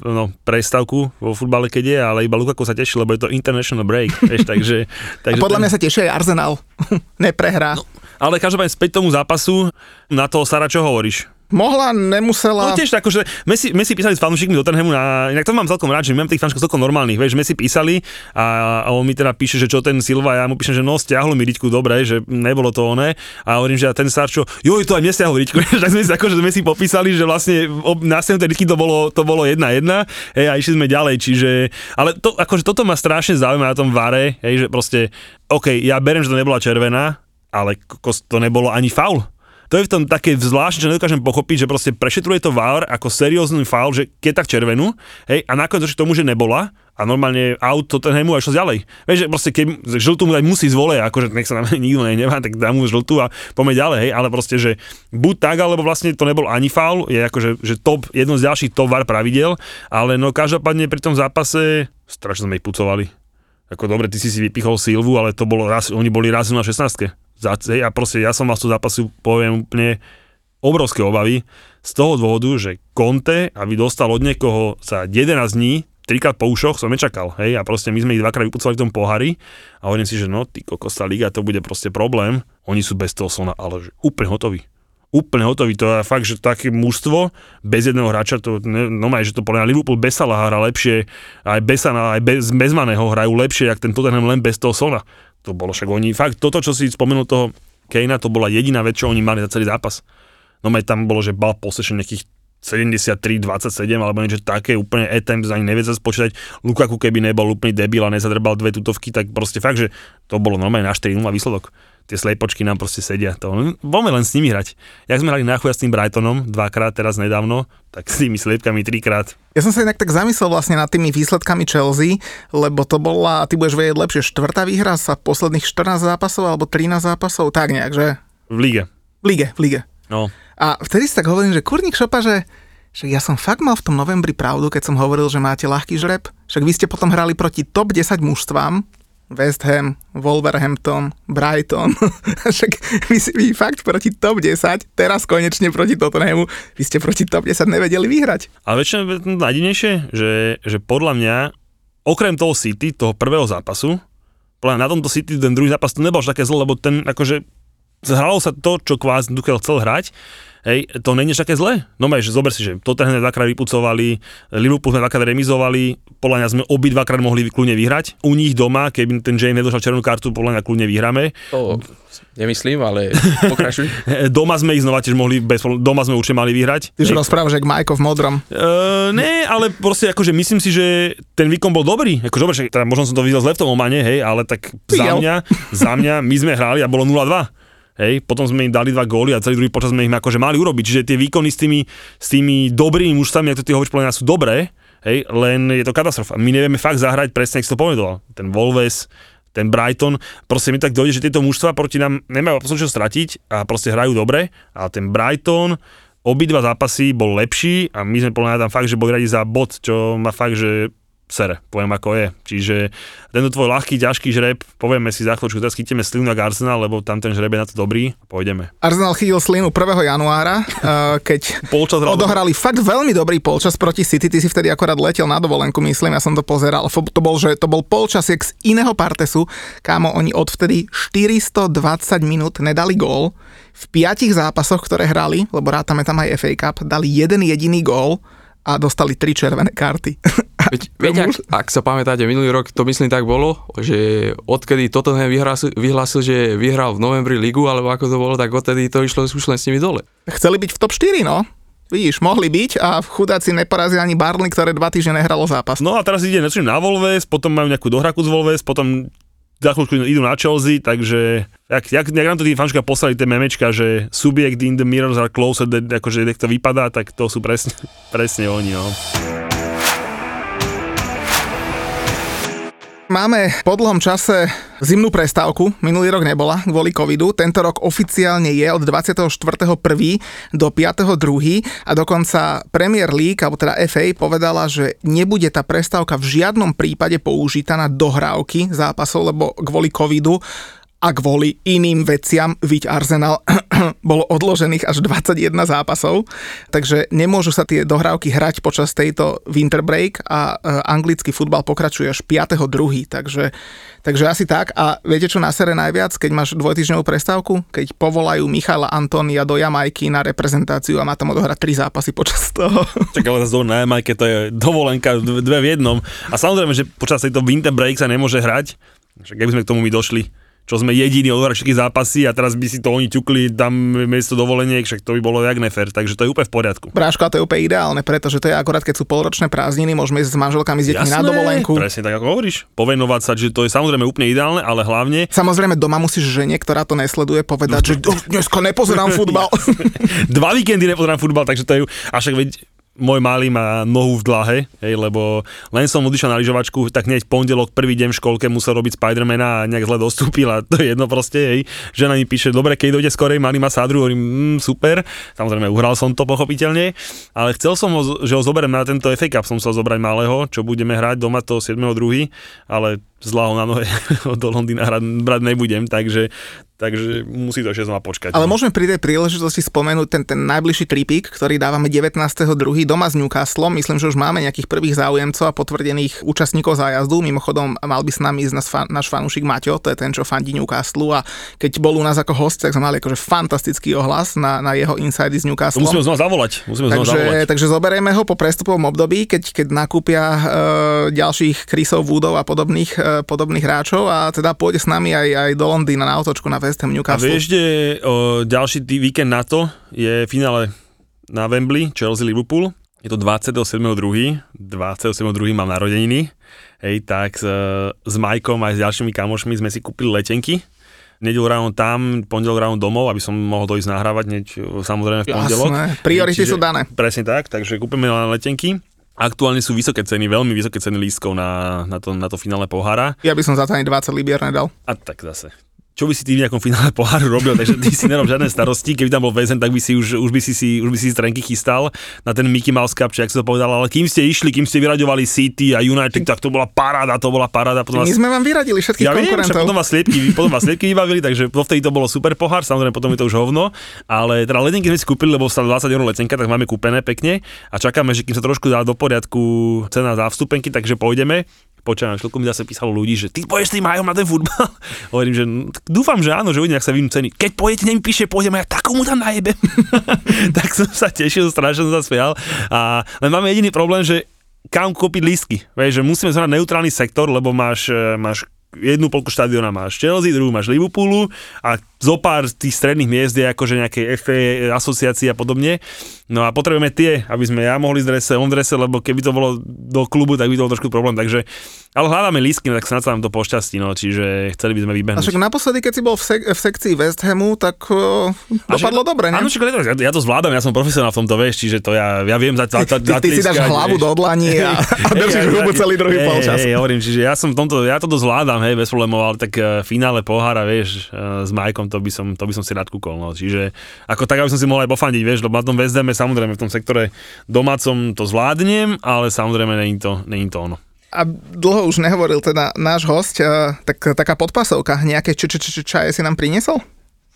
no, prestavku vo futbale, keď je, ale iba Lukaku sa teší, lebo je to international break. Vieš, takže, takže A podľa ten... mňa sa teší aj Arsenal. Neprehrá. No, ale každopádne späť tomu zápasu, na toho Sara čo hovoríš? Mohla, nemusela. No tiež tak, akože Messi, Messi písali s fanúšikmi do Tottenhamu na, inak to mám celkom rád, že mám tých fanúšikov celkom normálnych, vieš, že Messi písali a, a, on mi teda píše, že čo ten Silva, ja mu píšem, že no, stiahlo mi riťku dobre, že nebolo to oné. A hovorím, že a ten Sarčo, jo, to aj mne stiahlo riťku, tak sme si akože sme si popísali, že vlastne na tej riťky to bolo, to bolo jedna jedna, hej, a išli sme ďalej, čiže, ale to, akože toto ma strašne zaujíma na tom vare, hej, že proste, OK, ja berem, že to nebola červená, ale to nebolo ani faul to je v tom také zvláštne, že nedokážem pochopiť, že proste prešetruje to VAR ako seriózny faul, že keď tak červenú, hej, a nakoniec k tomu, že nebola, a normálne aut Tottenhamu a išlo ďalej. Vieš, že proste keď žltú mu dať musí zvole, akože nech sa na nikto nevá, tak dám mu žltú a poďme ďalej, hej, ale proste, že buď tak, alebo vlastne to nebol ani faul, je akože že top, jedno z ďalších top VAR pravidel, ale no každopádne pri tom zápase strašne sme ich pucovali. Ako dobre, ty si si vypichol Silvu, ale to bolo raz, oni boli raz na 16 a proste ja som z toho zápasu, poviem úplne obrovské obavy z toho dôvodu, že Conte, aby dostal od niekoho za 11 dní, trikrát po ušoch som nečakal, hej, a proste my sme ich dvakrát vypucovali v tom pohári a hovorím si, že no, ty kokos, liga, to bude proste problém, oni sú bez toho slona, ale že úplne hotoví. Úplne hotový, to je fakt, že také mužstvo bez jedného hráča, to no maj, že to podľa Liverpool bez Salaha hra lepšie, aj bez aj bez, bez Maného hrajú lepšie, jak ten Tottenham len bez toho Sona to bolo však oni, fakt toto, čo si spomenul toho Kejna, to bola jediná vec, čo oni mali za celý zápas. No tam bolo, že bal possession nejakých 73, 27 alebo niečo také, úplne attempts ani nevie sa spočítať. Lukaku keby nebol úplný debil a nezadrbal dve tutovky, tak proste fakt, že to bolo normálne na 4 výsledok tie slejpočky nám proste sedia. To, poďme len s nimi hrať. Jak sme hrali na chuja s tým Brightonom dvakrát teraz nedávno, tak s tými sliepkami trikrát. Ja som sa inak tak zamyslel vlastne nad tými výsledkami Chelsea, lebo to bola, ty budeš vedieť lepšie, štvrtá výhra sa posledných 14 zápasov alebo 13 zápasov, tak nejak, že? V lige. V lige, v lige. No. A vtedy si tak hovorím, že kurník šopa, že že ja som fakt mal v tom novembri pravdu, keď som hovoril, že máte ľahký žreb. Však vy ste potom hrali proti top 10 mužstvám, West Ham, Wolverhampton, Brighton. Však vy, vy fakt proti top 10, teraz konečne proti Tottenhamu, vy ste proti top 10 nevedeli vyhrať. Ale väčšinou najdivnejšie, že, že podľa mňa, okrem toho City, toho prvého zápasu, podľa mňa na tomto City ten druhý zápas to nebol až také zlo, lebo ten akože zhralo sa to, čo Kvás Dukel chcel hrať Hej, to není také zlé. No že zober si, že Tottenham sme dvakrát vypucovali, Liverpool sme dvakrát remizovali, podľa mňa sme obi dvakrát mohli kľudne vyhrať. U nich doma, keby ten James nedošal červenú kartu, podľa mňa kľudne vyhráme. To nemyslím, ale pokračuj. doma sme ich znova tiež mohli, bez, doma sme určite mali vyhrať. Ty už rozprávaš, že Majko v modrom. Uh, ne, ale proste akože myslím si, že ten výkon bol dobrý. Akože dobre, teda možno som to videl zle v tom Omane, hej, ale tak za mňa, za mňa my sme hrali a bolo 0-2. Hej, potom sme im dali dva góly a celý druhý počas sme ich akože mali urobiť. Čiže tie výkony s tými, s tými dobrými mužstvami, ako ty hovoríš, podľa sú dobré, hej, len je to katastrofa. My nevieme fakt zahrať presne, ako to povedal. Ten Wolves, ten Brighton, proste mi tak dojde, že tieto mužstva proti nám nemajú absolútne čo stratiť a proste hrajú dobre a ten Brighton, obidva zápasy bol lepší a my sme podľa tam fakt, že boli radi za bod, čo má fakt, že sere, poviem ako je. Čiže tento tvoj ľahký, ťažký žreb, povieme si za chvíľu, teraz chytíme slinu na Arsenal, lebo tam ten žreb je na to dobrý a pôjdeme. Arsenal chytil slinu 1. januára, eh, keď polčas odohrali fakt veľmi dobrý polčas proti City, ty si vtedy akorát letel na dovolenku, myslím, ja som to pozeral. To bol, že to bol polčasiek z iného partesu, kámo, oni odvtedy 420 minút nedali gól. V piatich zápasoch, ktoré hrali, lebo rátame tam aj FA Cup, dali jeden jediný gól a dostali tri červené karty. Veď, veď ak, ak sa pamätáte, minulý rok to myslím tak bolo, že odkedy Tottenham vyhlásil, vyhlásil, že vyhral v novembri ligu, alebo ako to bolo, tak odtedy to išlo už len s nimi dole. Chceli byť v top 4, no. Vidíš, mohli byť a chudáci neporazili ani Barley, ktoré dva týždne nehralo zápas. No a teraz ide na Volves, potom majú nejakú dohraku z Volves, potom za chvíľku idú na Chelsea, takže jak, jak, jak nám to tí fanška poslali tie memečka, že subject in the mirrors are closer, akože jak to vypadá, tak to sú presne, presne oni, no. Máme po dlhom čase zimnú prestávku, minulý rok nebola kvôli covidu, tento rok oficiálne je od 24.1. do 5.2. a dokonca Premier League, alebo teda FA povedala, že nebude tá prestávka v žiadnom prípade použitá na dohrávky zápasov, lebo kvôli covidu a kvôli iným veciam, viď Arsenal, bolo odložených až 21 zápasov, takže nemôžu sa tie dohrávky hrať počas tejto winter break a e, anglický futbal pokračuje až 5.2. Takže, takže asi tak. A viete čo na sere najviac, keď máš dvojtyžňovú prestávku? Keď povolajú Michala Antonia do Jamajky na reprezentáciu a má tam odohrať tri zápasy počas toho. Čak ale zase na Jamajke to je dovolenka dve v jednom. A samozrejme, že počas tejto winter break sa nemôže hrať. Však keby sme k tomu my došli, čo sme jediní odohrať všetky zápasy a teraz by si to oni ťukli tam miesto dovoleniek, však to by bolo jak nefer, takže to je úplne v poriadku. Bráško, a to je úplne ideálne, pretože to je akorát, keď sú polročné prázdniny, môžeme ísť s manželkami s deťmi na dovolenku. Presne tak, ako hovoríš. Povenovať sa, že to je samozrejme úplne ideálne, ale hlavne Samozrejme, doma musíš žene, ktorá to nesleduje, povedať, že "Oh, dneska nepozerám futbal. dva víkendy nepozerám futbal, takže to je... A však veď môj malý má nohu v dlahe, hej, lebo len som odišiel na lyžovačku, tak hneď pondelok, prvý deň v školke musel robiť Spidermana a nejak zle dostúpil a to je jedno proste, hej. Žena mi píše, dobre, keď dojde skorej, malý má sádru, hovorím, mm, super, samozrejme uhral som to pochopiteľne, ale chcel som ho, že ho zoberiem na tento FA Cup, som chcel zobrať malého, čo budeme hrať doma toho 7.2., ale ho na nohe do Londýna hrať brať nebudem, takže, takže musí to ešte znova počkať. Ale môžeme pri tej príležitosti spomenúť ten, ten najbližší tripík, ktorý dávame 19.2. doma s Newcastlom. Myslím, že už máme nejakých prvých záujemcov a potvrdených účastníkov zájazdu. Mimochodom, mal by s nami ísť fan, náš fanúšik Maťo, to je ten, čo fandí Newcastle a keď bol u nás ako host, tak sme mali akože fantastický ohlas na, na jeho inside z To Newcastle. musíme znova zavolať. Musíme znova zavolať. Takže, takže zoberieme ho po prestupovom období, keď, keď nakúpia e, ďalších Chrisov Woodov a podobných, e, podobných hráčov a teda pôjde s nami aj, aj do Londýna na autočku na West Ham A Newcastle. vieš, že o, ďalší tý, víkend na to je finále na Wembley, Chelsea-Liverpool. Je to 27.2. 27.2. mám narodeniny. Hej, tak s, s Majkom aj s ďalšími kamošmi sme si kúpili letenky. Nedelu ráno tam, pondelok ráno domov, aby som mohol dojsť nahrávať hneď samozrejme v pondelok. Jasné, priority Čiže- sú dané. Presne tak, takže kúpime len letenky. Aktuálne sú vysoké ceny, veľmi vysoké ceny lístkov na, na, to, na to finále pohára. Ja by som za to ani 20 libier nedal. A tak zase. Čo by si ty v nejakom finále poháru robil, takže ty si nerob žiadne starosti, keby tam bol väzen, tak by si už, už by si si, už by si trenky chystal na ten Mickey Mouse Cup, či ak si to povedal, ale kým ste išli, kým ste vyraďovali City a United, tak to bola paráda, to bola paráda. Potom My vás, sme vám vyradili všetkých ja viem, konkurentov. potom vás sliepky, potom vás sliepky vybavili, takže vtedy to bolo super pohár, samozrejme potom je to už hovno, ale teda letenky sme si kúpili, lebo stala 20 eur letenka, tak máme kúpené pekne a čakáme, že kým sa trošku dá do poriadku cena za vstupenky, takže pôjdeme. Počúvam, chvíľku mi zase písalo ľudí, že ty pôjdeš s tým majom na ten futbal. Hovorím, že dúfam, že áno, že uvidím, ak sa vyjmú ceny. Keď pôjdete, nech mi píše, pôjdeme, ja takú mu tam najebem. tak som sa tešil, strašne som sa smial. A len máme jediný problém, že kam kúpiť lístky. Vieš, že musíme zohnať neutrálny sektor, lebo máš, e, máš jednu polku štadiona máš Chelsea, druhú máš Liverpoolu a zo pár tých stredných miest je akože nejaké FA asociácie a podobne. No a potrebujeme tie, aby sme ja mohli z drese, on v drese, lebo keby to bolo do klubu, tak by to bol trošku problém. Takže, ale hľadáme lístky, tak snad sa nám to pošťastí, no, čiže chceli by sme A vybehnúť. však naposledy, keď si bol v, sek- v sekcii West Hamu, tak uh, dopadlo dobre, ne? Áno, však, ja, ja to zvládam, ja som profesionál v tomto, vieš, čiže to ja, ja viem za, za, za, Ty, ty si dáš hlavu do dlani a, a držíš Hej, hubu celý druhý polčas. Hej, hovorím, čiže ja som v tomto, ja toto zvládam, hej, bez problémov, ale tak uh, finále pohára, vieš, uh, s Majkom, to by som, to by som si rád kúkol, no. Čiže ako tak, aby som si mohol aj pofandiť, vieš, lebo na tom West Hame, samozrejme v tom sektore domácom to zvládnem, ale samozrejme není to, není to ono. A dlho už nehovoril teda náš host, uh, tak taká podpasovka, nejaké č- č- č- čaje si nám priniesol?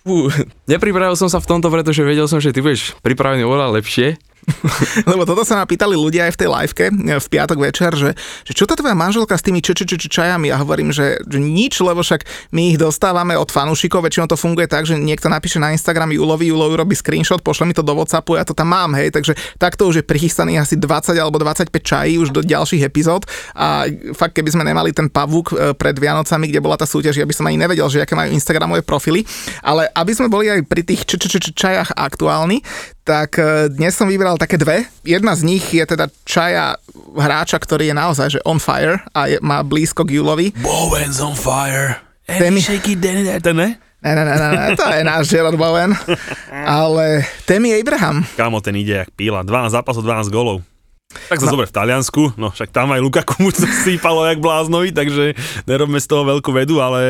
Fú, nepripravil som sa v tomto, pretože vedel som, že ty budeš pripravený oveľa lepšie. Lebo toto sa ma pýtali ľudia aj v tej liveke e, v piatok večer, že, že čo tá tvoja manželka s tými č- č- č- čajami? Ja hovorím, že, že nič, lebo však my ich dostávame od fanúšikov, väčšinou to funguje tak, že niekto napíše na Instagram Julovi, Julo urobí screenshot, pošle mi to do Whatsappu, ja to tam mám, hej, takže takto už je prichystaných asi 20 alebo 25 čají už do ďalších epizód a fakt keby sme nemali ten pavúk e, pred Vianocami, kde bola tá súťaž, ja by som ani nevedel, že aké majú Instagramové profily, ale aby sme boli aj pri tých č- čajach aktuálni, tak e, dnes som vybral také dve. Jedna z nich je teda čaja hráča, ktorý je naozaj že on fire a je, má blízko k Julovi. Bowen's on fire. Temi- shaky Danny, ten ne? Ne, ne, ne, ne, ne, to je náš Gerard Bowen. Ale Temi Abraham. Kámo, ten ide jak píla. 12 zápasov, 12 golov. Tak sa no. zober v Taliansku, no však tam aj Lukaku mu to sípalo jak bláznovi, takže nerobme z toho veľkú vedu, ale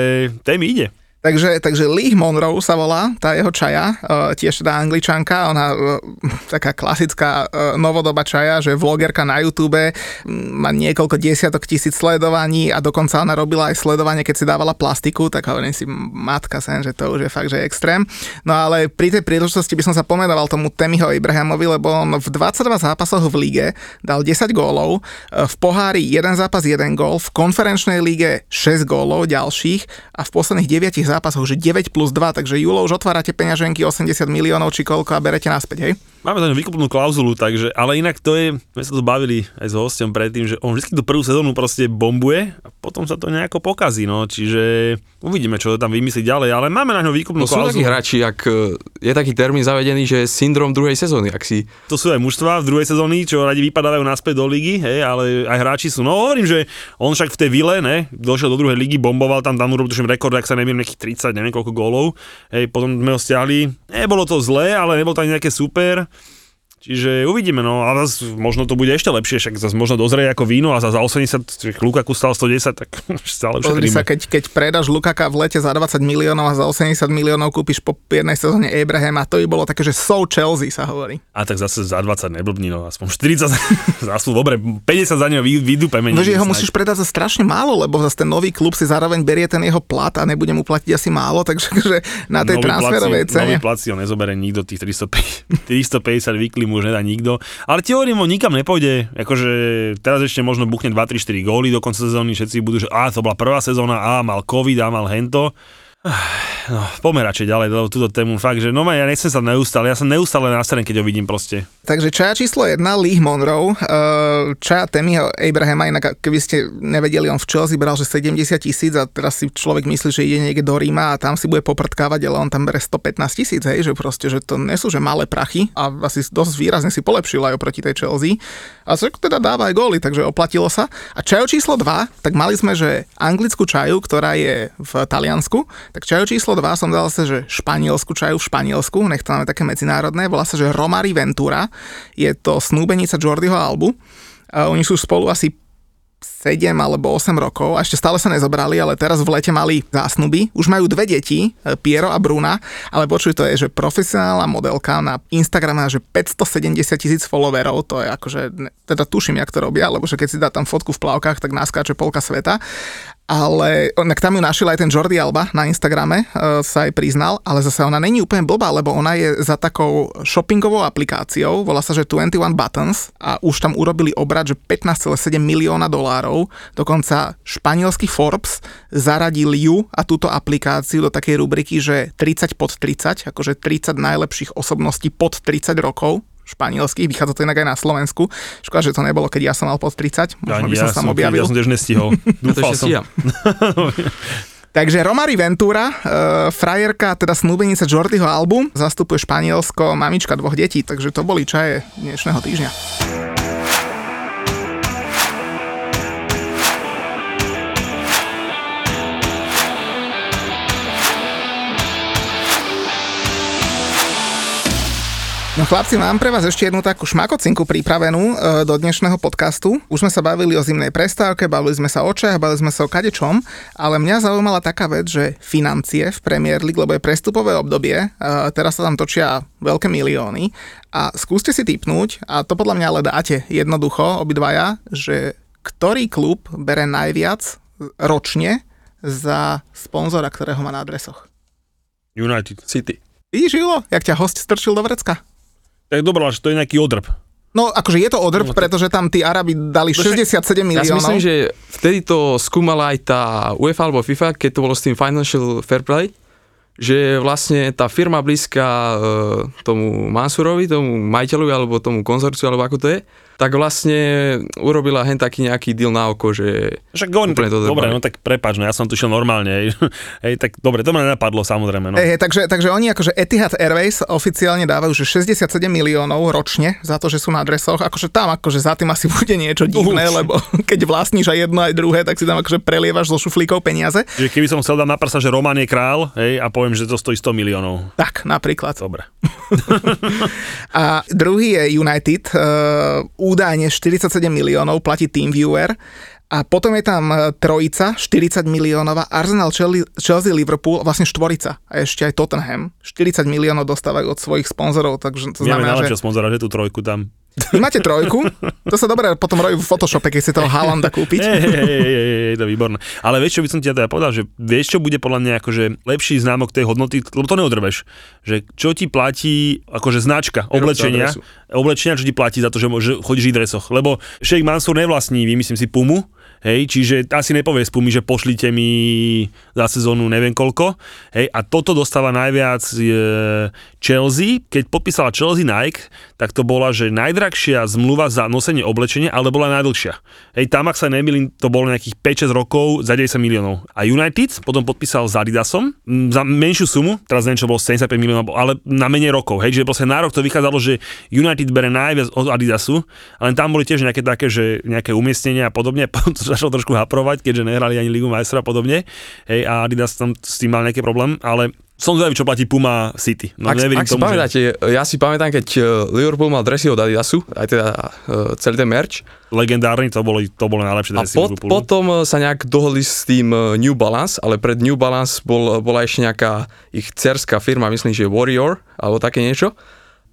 Temi ide. Takže, takže Lee Monroe sa volá, tá jeho čaja, uh, tiež teda angličanka, ona uh, taká klasická uh, novodoba čaja, že vlogerka na YouTube, má niekoľko desiatok tisíc sledovaní a dokonca ona robila aj sledovanie, keď si dávala plastiku, tak hovorím si, matka sen, že to už je fakt, že extrém. No ale pri tej príležitosti by som sa pomenoval tomu Temiho Ibrahamovi, lebo on v 22 zápasoch v lige dal 10 gólov, uh, v pohári jeden zápas, jeden gól, v konferenčnej lige 6 gólov ďalších a v posledných 9 zápasoch, že 9 plus 2, takže Julo už otvárate peňaženky 80 miliónov či koľko a berete naspäť, hej? Máme tam výkupnú klauzulu, takže, ale inak to je, my sa to bavili aj s hostom predtým, že on vždy tú prvú sezónu proste bombuje a potom sa to nejako pokazí, no, čiže uvidíme, čo tam vymyslí ďalej, ale máme na ňo výkupnú No sú takí klauzulu. hráči, ak e, je taký termín zavedený, že syndrom druhej sezóny, ak si To sú aj mužstva v druhej sezóny, čo radi vypadávajú naspäť do ligy, hej, ale aj hráči sú. No hovorím, že on však v tej vile, ne, došiel do druhej ligy, bomboval tam, tam urobil rekord, ak sa neviem, nejakých 30, neviem koľko gólov. Hej, potom sme ho stiahli. Nebolo to zlé, ale nebolo to ani nejaké super. Čiže uvidíme, no a zas, možno to bude ešte lepšie, však zase možno dozrie ako víno a za, za 80, čiže Lukaku stal 110, tak stále Pozri sa, keď, keď predáš Lukaka v lete za 20 miliónov a za 80 miliónov kúpiš po jednej sezóne Abrahama, to by bolo také, že so Chelsea sa hovorí. A tak zase za 20 neblbní, no aspoň 40 za, zase dobre, 50 za neho vy, vydúpeme. No, že ho musíš predať za strašne málo, lebo zase ten nový klub si zároveň berie ten jeho plat a nebude mu platiť asi málo, takže že na tej Nový transferovej placi- Nový cene. placi ho nezobere nikto, tých 350, 350 vykli mu už nedá nikto. Ale ti hovorím, on nikam nepôjde, akože teraz ešte možno buchne 2, 3, 4 góly do konca sezóny, všetci budú, že a to bola prvá sezóna, a mal covid, a mal hento. No, poďme radšej ďalej, lebo túto tému fakt, že no ja nechcem sa neustále, ja som neustále na strane, keď ho vidím proste. Takže čaja číslo 1, Lee Monroe, čaja Temiho Abrahama, inak keby ste nevedeli, on v Chelsea bral, že 70 tisíc a teraz si človek myslí, že ide niekde do Ríma a tam si bude poprtkávať, ale on tam bere 115 tisíc, hej, že proste, že to nie sú že malé prachy a asi dosť výrazne si polepšil aj oproti tej Chelsea. A sa teda dáva aj góly, takže oplatilo sa. A čajo číslo 2, tak mali sme, že anglickú čaju, ktorá je v Taliansku, tak čajo číslo 2 som dal sa, že španielsku čaju v Španielsku, nech to máme také medzinárodné, volá sa, že Romari Ventura, je to snúbenica Jordiho Albu. A oni sú spolu asi 7 alebo 8 rokov a ešte stále sa nezobrali, ale teraz v lete mali zásnuby. Už majú dve deti, e, Piero a Bruna, ale počuj, to je, že profesionálna modelka na Instagrame má, že 570 tisíc followerov, to je akože, teda tuším, jak to robia, lebo že keď si dá tam fotku v plavkách, tak naskáče polka sveta. Ale onak tam ju našiel aj ten Jordi Alba na Instagrame, e, sa aj priznal, ale zase ona není úplne blbá, lebo ona je za takou shoppingovou aplikáciou, volá sa, že 21 Buttons a už tam urobili obrad, že 15,7 milióna dolárov, dokonca španielský Forbes zaradil ju a túto aplikáciu do takej rubriky, že 30 pod 30, akože 30 najlepších osobností pod 30 rokov, španielských, vychádza to inak aj na Slovensku. Škoda, že to nebolo, keď ja som mal pod 30, možno by som sa tam objavil. ja som tiež nestihol. to Dúfal som. Takže Romari Ventura, e, frajerka, teda snúbenica Jordiho Albu, zastupuje Španielsko, mamička dvoch detí, takže to boli čaje dnešného týždňa. No chlapci, mám pre vás ešte jednu takú šmakocinku pripravenú e, do dnešného podcastu. Už sme sa bavili o zimnej prestávke, bavili sme sa o čajach, bavili sme sa o kadečom, ale mňa zaujímala taká vec, že financie v Premier League, lebo je prestupové obdobie, e, teraz sa tam točia veľké milióny a skúste si typnúť, a to podľa mňa ale dáte jednoducho, obidvaja, že ktorý klub bere najviac ročne za sponzora, ktorého má na adresoch. United. City. Vidíš, Julo, jak ťa host strčil do vrecka? Tak dobré, že to je nejaký odrb. No, akože je to odrb, pretože tam tí Arabi dali 67 Ja si miliónov. myslím, že vtedy to skúmala aj tá UEFA alebo FIFA, keď to bolo s tým Financial Fair Play, že vlastne tá firma blízka e, tomu Mansurovi, tomu majiteľovi alebo tomu konzorciu, alebo ako to je, tak vlastne urobila hen taký nejaký deal na oko, že Však Úplne tak, to dobre, no tak prepač, no ja som tu šiel normálne, hej, tak dobre, to ma nenapadlo samozrejme, no. Hej, hej, takže, takže oni akože Etihad Airways oficiálne dávajú že 67 miliónov ročne za to, že sú na adresoch. Akože tam akože za tým asi bude niečo divné, lebo keď vlastníš aj jedno aj druhé, tak si tam akože prelievaš zo šuflíkov peniaze. Že keby som chcel dať na prsa, že Roman je král, hej, a poviem, že to stojí 100 miliónov. Tak, napríklad. Dobre. A druhý je United, uh, údajne 47 miliónov platí TeamViewer A potom je tam e, trojica, 40 miliónová, Arsenal, Chelsea, Liverpool, vlastne štvorica. A ešte aj Tottenham. 40 miliónov dostávajú od svojich sponzorov, takže to znamená, najlepšieho že... sponzora, že tú trojku tam. Vy máte trojku, to sa dobre potom robí v Photoshope, keď si toho Halanda kúpiť. Hej, hej, hej, hej, je to výborné. Ale vieš, čo by som ti teda povedal, že vieš, čo bude podľa mňa akože lepší známok tej hodnoty, lebo to neodrbeš, že čo ti platí akože značka oblečenia, oblečenia, čo ti platí za to, že, že chodíš v dresoch. Lebo Sheikh Mansur nevlastní, vymyslím si Pumu, Hej, čiže asi nepovie z Pumy, že pošlite mi za sezónu neviem koľko. Hej, a toto dostáva najviac e, Chelsea. Keď podpísala Chelsea Nike, tak to bola, že najdrahšia zmluva za nosenie oblečenia, ale bola najdlhšia. Hej, tam, ak sa nemýlim, to bolo nejakých 5-6 rokov za 90 miliónov. A United potom podpísal s Adidasom za menšiu sumu, teraz neviem, čo bolo 75 miliónov, ale na menej rokov. Hej, že proste na rok to vychádzalo, že United bere najviac od Adidasu, ale tam boli tiež nejaké také, že nejaké umiestnenia a podobne. Začalo trošku haprovať, keďže nehrali ani Ligu majstra a podobne. Hej, a Adidas tam s tým mal nejaký problém, ale som zvedavý, čo platí Puma City. No ak, neverím ak si tomu, že... pamätáte, ja si pamätám, keď eh, Liverpool mal dresy od Adidasu, aj teda uh, celý ten merch, legendárny, to bolo, to bolo najlepšie a dresy pot, Liverpoolu. potom eh, sa nejak dohodli s tým New Balance, ale pred New Balance bol, bola ešte nejaká ich cerská firma, myslím, že Warrior, alebo také niečo.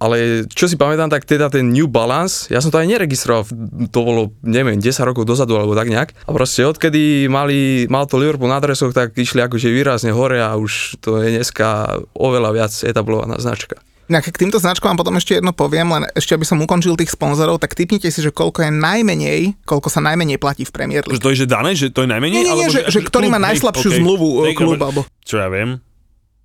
Ale čo si pamätám, tak teda ten New Balance, ja som to aj neregistroval, to bolo, neviem, 10 rokov dozadu alebo tak nejak. A proste odkedy mali, mal to Liverpool na adresoch, tak išli akože výrazne hore a už to je dneska oveľa viac etablovaná značka. Inak k týmto značkám vám potom ešte jedno poviem, len ešte aby som ukončil tých sponzorov, tak typnite si, že koľko je najmenej, koľko sa najmenej platí v Premier Že League. to je že dané, že to je najmenej? Nie, nie, nie, alebo že, že ktorý má klub, hej, najslabšiu okej. zmluvu Hej, okay, klub, alebo Čo ja viem?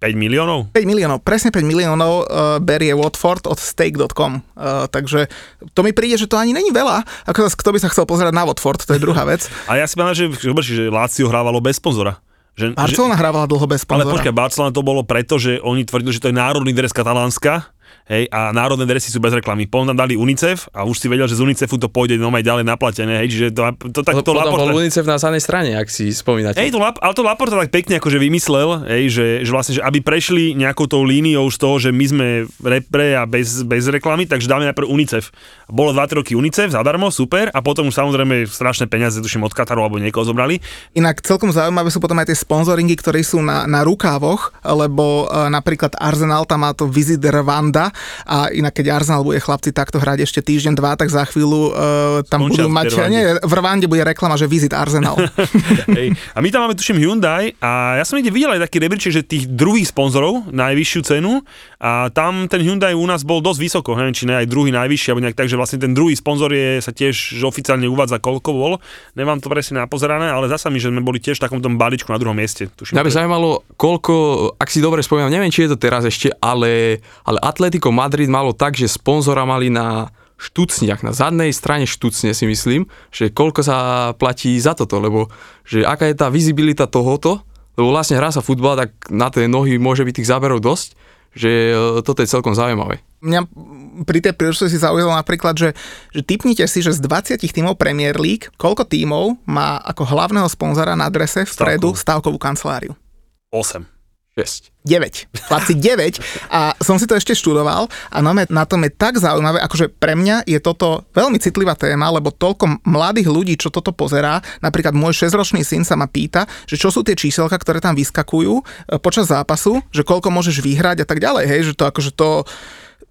5 miliónov? 5 miliónov, presne 5 miliónov uh, berie Watford od stake.com. Uh, takže to mi príde, že to ani není veľa. Ako kto by sa chcel pozerať na Watford, to je druhá vec. A ja si pamätám, že, že, že Lazio hrávalo bez sponzora. Že, že, Barcelona hrávala dlho bez ale sponzora. počkaj, Barcelona to bolo preto, že oni tvrdili, že to je národný dres Katalánska, hej, a národné dresy sú bez reklamy. Potom tam dali UNICEF a už si vedel, že z UNICEFu to pôjde no ďalej naplatené, hej, čiže to, to, to Potom bol Laporte... UNICEF na zadnej strane, ak si spomínate. Hej, to, ale to Laporta tak pekne akože vymyslel, hej, že, že vlastne, že aby prešli nejakou tou líniou z toho, že my sme repre a bez, bez reklamy, takže dáme najprv UNICEF. Bolo 2-3 roky UNICEF zadarmo, super, a potom už samozrejme strašné peniaze, tuším, od Kataru alebo niekoho zobrali. Inak celkom zaujímavé sú potom aj tie sponzoringy, ktoré sú na, na rukávoch, lebo uh, napríklad Arsenal tam má to Visit Rwanda a inak keď Arsenal bude chlapci takto hrať ešte týždeň, dva, tak za chvíľu uh, tam Skončia budú v mať, Rwande. nie, v Rwande bude reklama, že Visit Arsenal. Hej. A my tam máme, tuším, Hyundai a ja som niekde videl aj taký rebríček, že tých druhých sponzorov, najvyššiu cenu a tam ten Hyundai u nás bol dosť vysoko, neviem, či ne aj druhý najvyšší, alebo nejak tak, že vlastne ten druhý sponzor je, sa tiež že oficiálne uvádza, koľko bol. Nemám to presne napozerané, ale zasa mi, že sme boli tiež v takom tom balíčku na druhom mieste. Tuším, Mňa by zaujímalo, koľko, ak si dobre spomínam, neviem, či je to teraz ešte, ale, ale Atletico Madrid malo tak, že sponzora mali na štucniach, na zadnej strane štucne si myslím, že koľko sa platí za toto, lebo že aká je tá vizibilita tohoto, lebo vlastne hrá sa futbal, tak na tie nohy môže byť tých záberov dosť, že e, toto je celkom zaujímavé. Mňa pri tej príležitosti zaujalo napríklad, že, že typnite si, že z 20 tímov Premier League, koľko tímov má ako hlavného sponzora na drese vpredu stavkovú kanceláriu? 8. 6. 9. Chlapci 9. A som si to ešte študoval a no, na tom je tak zaujímavé, akože pre mňa je toto veľmi citlivá téma, lebo toľko mladých ľudí, čo toto pozerá, napríklad môj 6-ročný syn sa ma pýta, že čo sú tie číselka, ktoré tam vyskakujú e, počas zápasu, že koľko môžeš vyhrať a tak ďalej, hej, že to akože to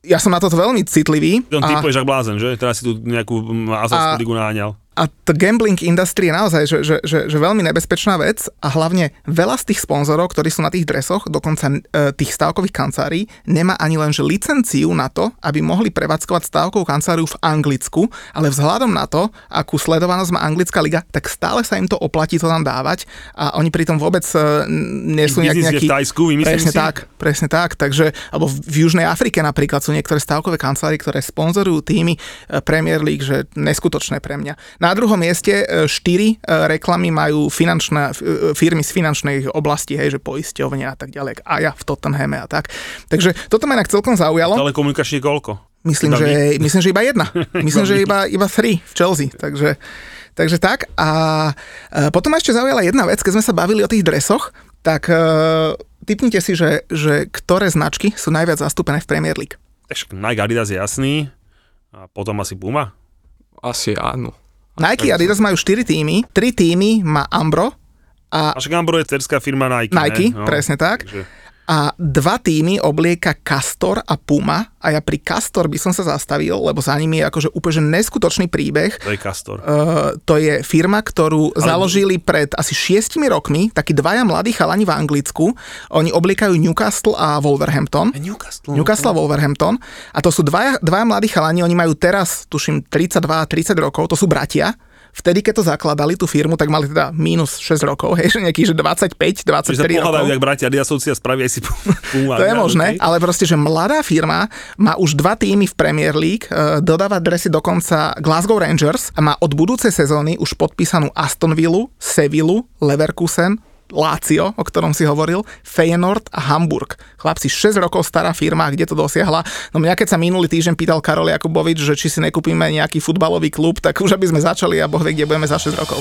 ja som na toto veľmi citlivý. On a- typuješ ak blázen, že? Teraz si tu nejakú azovskú ligu naháňal. A to gambling industry je naozaj že, že, že, že veľmi nebezpečná vec a hlavne veľa z tých sponzorov, ktorí sú na tých dresoch, dokonca e, tých stávkových kancelárií, nemá ani len že licenciu na to, aby mohli prevádzkovať stávkovú kanceláriu v Anglicku, ale vzhľadom na to, akú sledovanosť má anglická liga, tak stále sa im to oplatí to tam dávať a oni pritom vôbec e, nie sú nejak, nejaký... v Tajsku, Presne si. tak, presne tak. Takže, alebo v Južnej Afrike napríklad sú niektoré stávkové kancelárie, ktoré sponzorujú týmy e, Premier League, že neskutočné pre mňa. Na druhom mieste e, štyri e, reklamy majú finančné, f- e, firmy z finančnej oblasti, hej, že poisťovne a tak ďalej, a ja v Tottenhame a tak. Takže toto ma inak celkom zaujalo. Telekomunikačne koľko? Myslím, Iba že, myslím, že iba jedna. Myslím, že iba, iba three v Chelsea. Takže, takže tak. A potom ma ešte zaujala jedna vec, keď sme sa bavili o tých dresoch, tak e, typnite si, že, že ktoré značky sú najviac zastúpené v Premier League. Však Nike Adidas je jasný. A potom asi Puma. Asi áno. Nike a Adidas majú 4 týmy, 3 týmy má Ambro a A však Ambro je cerská firma Nike. Nike, ne? presne tak. Takže- A dva týmy oblieka Castor a Puma a ja pri Castor by som sa zastavil, lebo za nimi je akože úplne že neskutočný príbeh. To je Castor. Uh, to je firma, ktorú Ale... založili pred asi šiestimi rokmi, takí dvaja mladí chalani v Anglicku. Oni obliekajú Newcastle a Wolverhampton. Newcastle. Newcastle a Wolverhampton. A to sú dvaja, dvaja mladí chalani, oni majú teraz, tuším, 32-30 rokov, to sú bratia. Vtedy, keď to zakladali, tú firmu, tak mali teda minus 6 rokov, hej, že nejaký, že 25, Čiže sa 23 pohádajú, rokov. jak bratia Adiasovci a spravia si Puma. To je možné, ale proste, že mladá firma má už dva týmy v Premier League, e, dodáva dresy dokonca Glasgow Rangers a má od budúcej sezóny už podpísanú Aston Villa, Sevillu, Leverkusen, Lazio, o ktorom si hovoril, Feyenoord a Hamburg. Chlapci, 6 rokov stará firma, kde to dosiahla. No mňa keď sa minulý týždeň pýtal Karol Jakubovič, že či si nekúpime nejaký futbalový klub, tak už aby sme začali a boh vie, kde budeme za 6 rokov.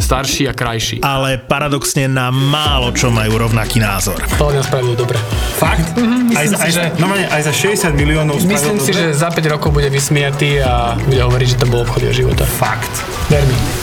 starší a krajší. ale paradoxne na málo čo majú rovnaký názor. To mňa spravil dobre. Fakt? myslím aj, za, si, aj, že- no, aj za 60 miliónov Myslím si, dobre? že za 5 rokov bude vysmiatý a bude hovoriť, že to bol obchod jeho života. Fakt. Ver.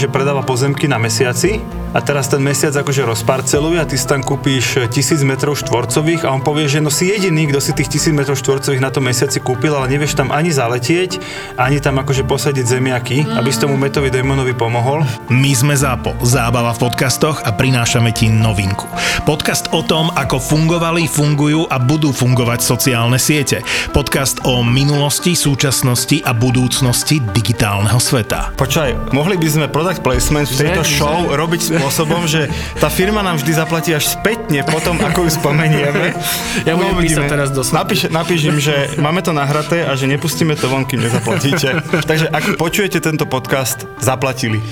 že predáva pozemky na mesiaci a teraz ten mesiac akože rozparceluje a ty si tam kúpíš tisíc metrov štvorcových a on povie, že no si jediný, kto si tých tisíc metrov štvorcových na tom mesiaci kúpil, ale nevieš tam ani zaletieť, ani tam akože posadiť zemiaky, aby si tomu Metovi Damonovi pomohol. My sme ZAPO, zábava v podcastoch a prinášame ti novinku. Podcast o tom, ako fungovali, fungujú a budú fungovať sociálne siete. Podcast o minulosti, súčasnosti a budúcnosti digitálneho sveta. Počkaj, mohli by sme product placement v tejto Že? show robiť spôsobom, že tá firma nám vždy zaplatí až spätne potom, ako ju spomenieme. Ja budem uvidíme. písať teraz do Napíš, napíš im, že máme to nahraté a že nepustíme to von, kým nezaplatíte. Takže ak počujete tento podcast, zaplatili.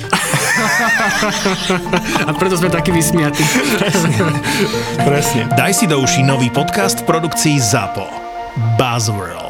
A preto sme takí vysmiatí. Presne. Daj si do uší nový podcast v produkcii ZAPO. Buzzworld.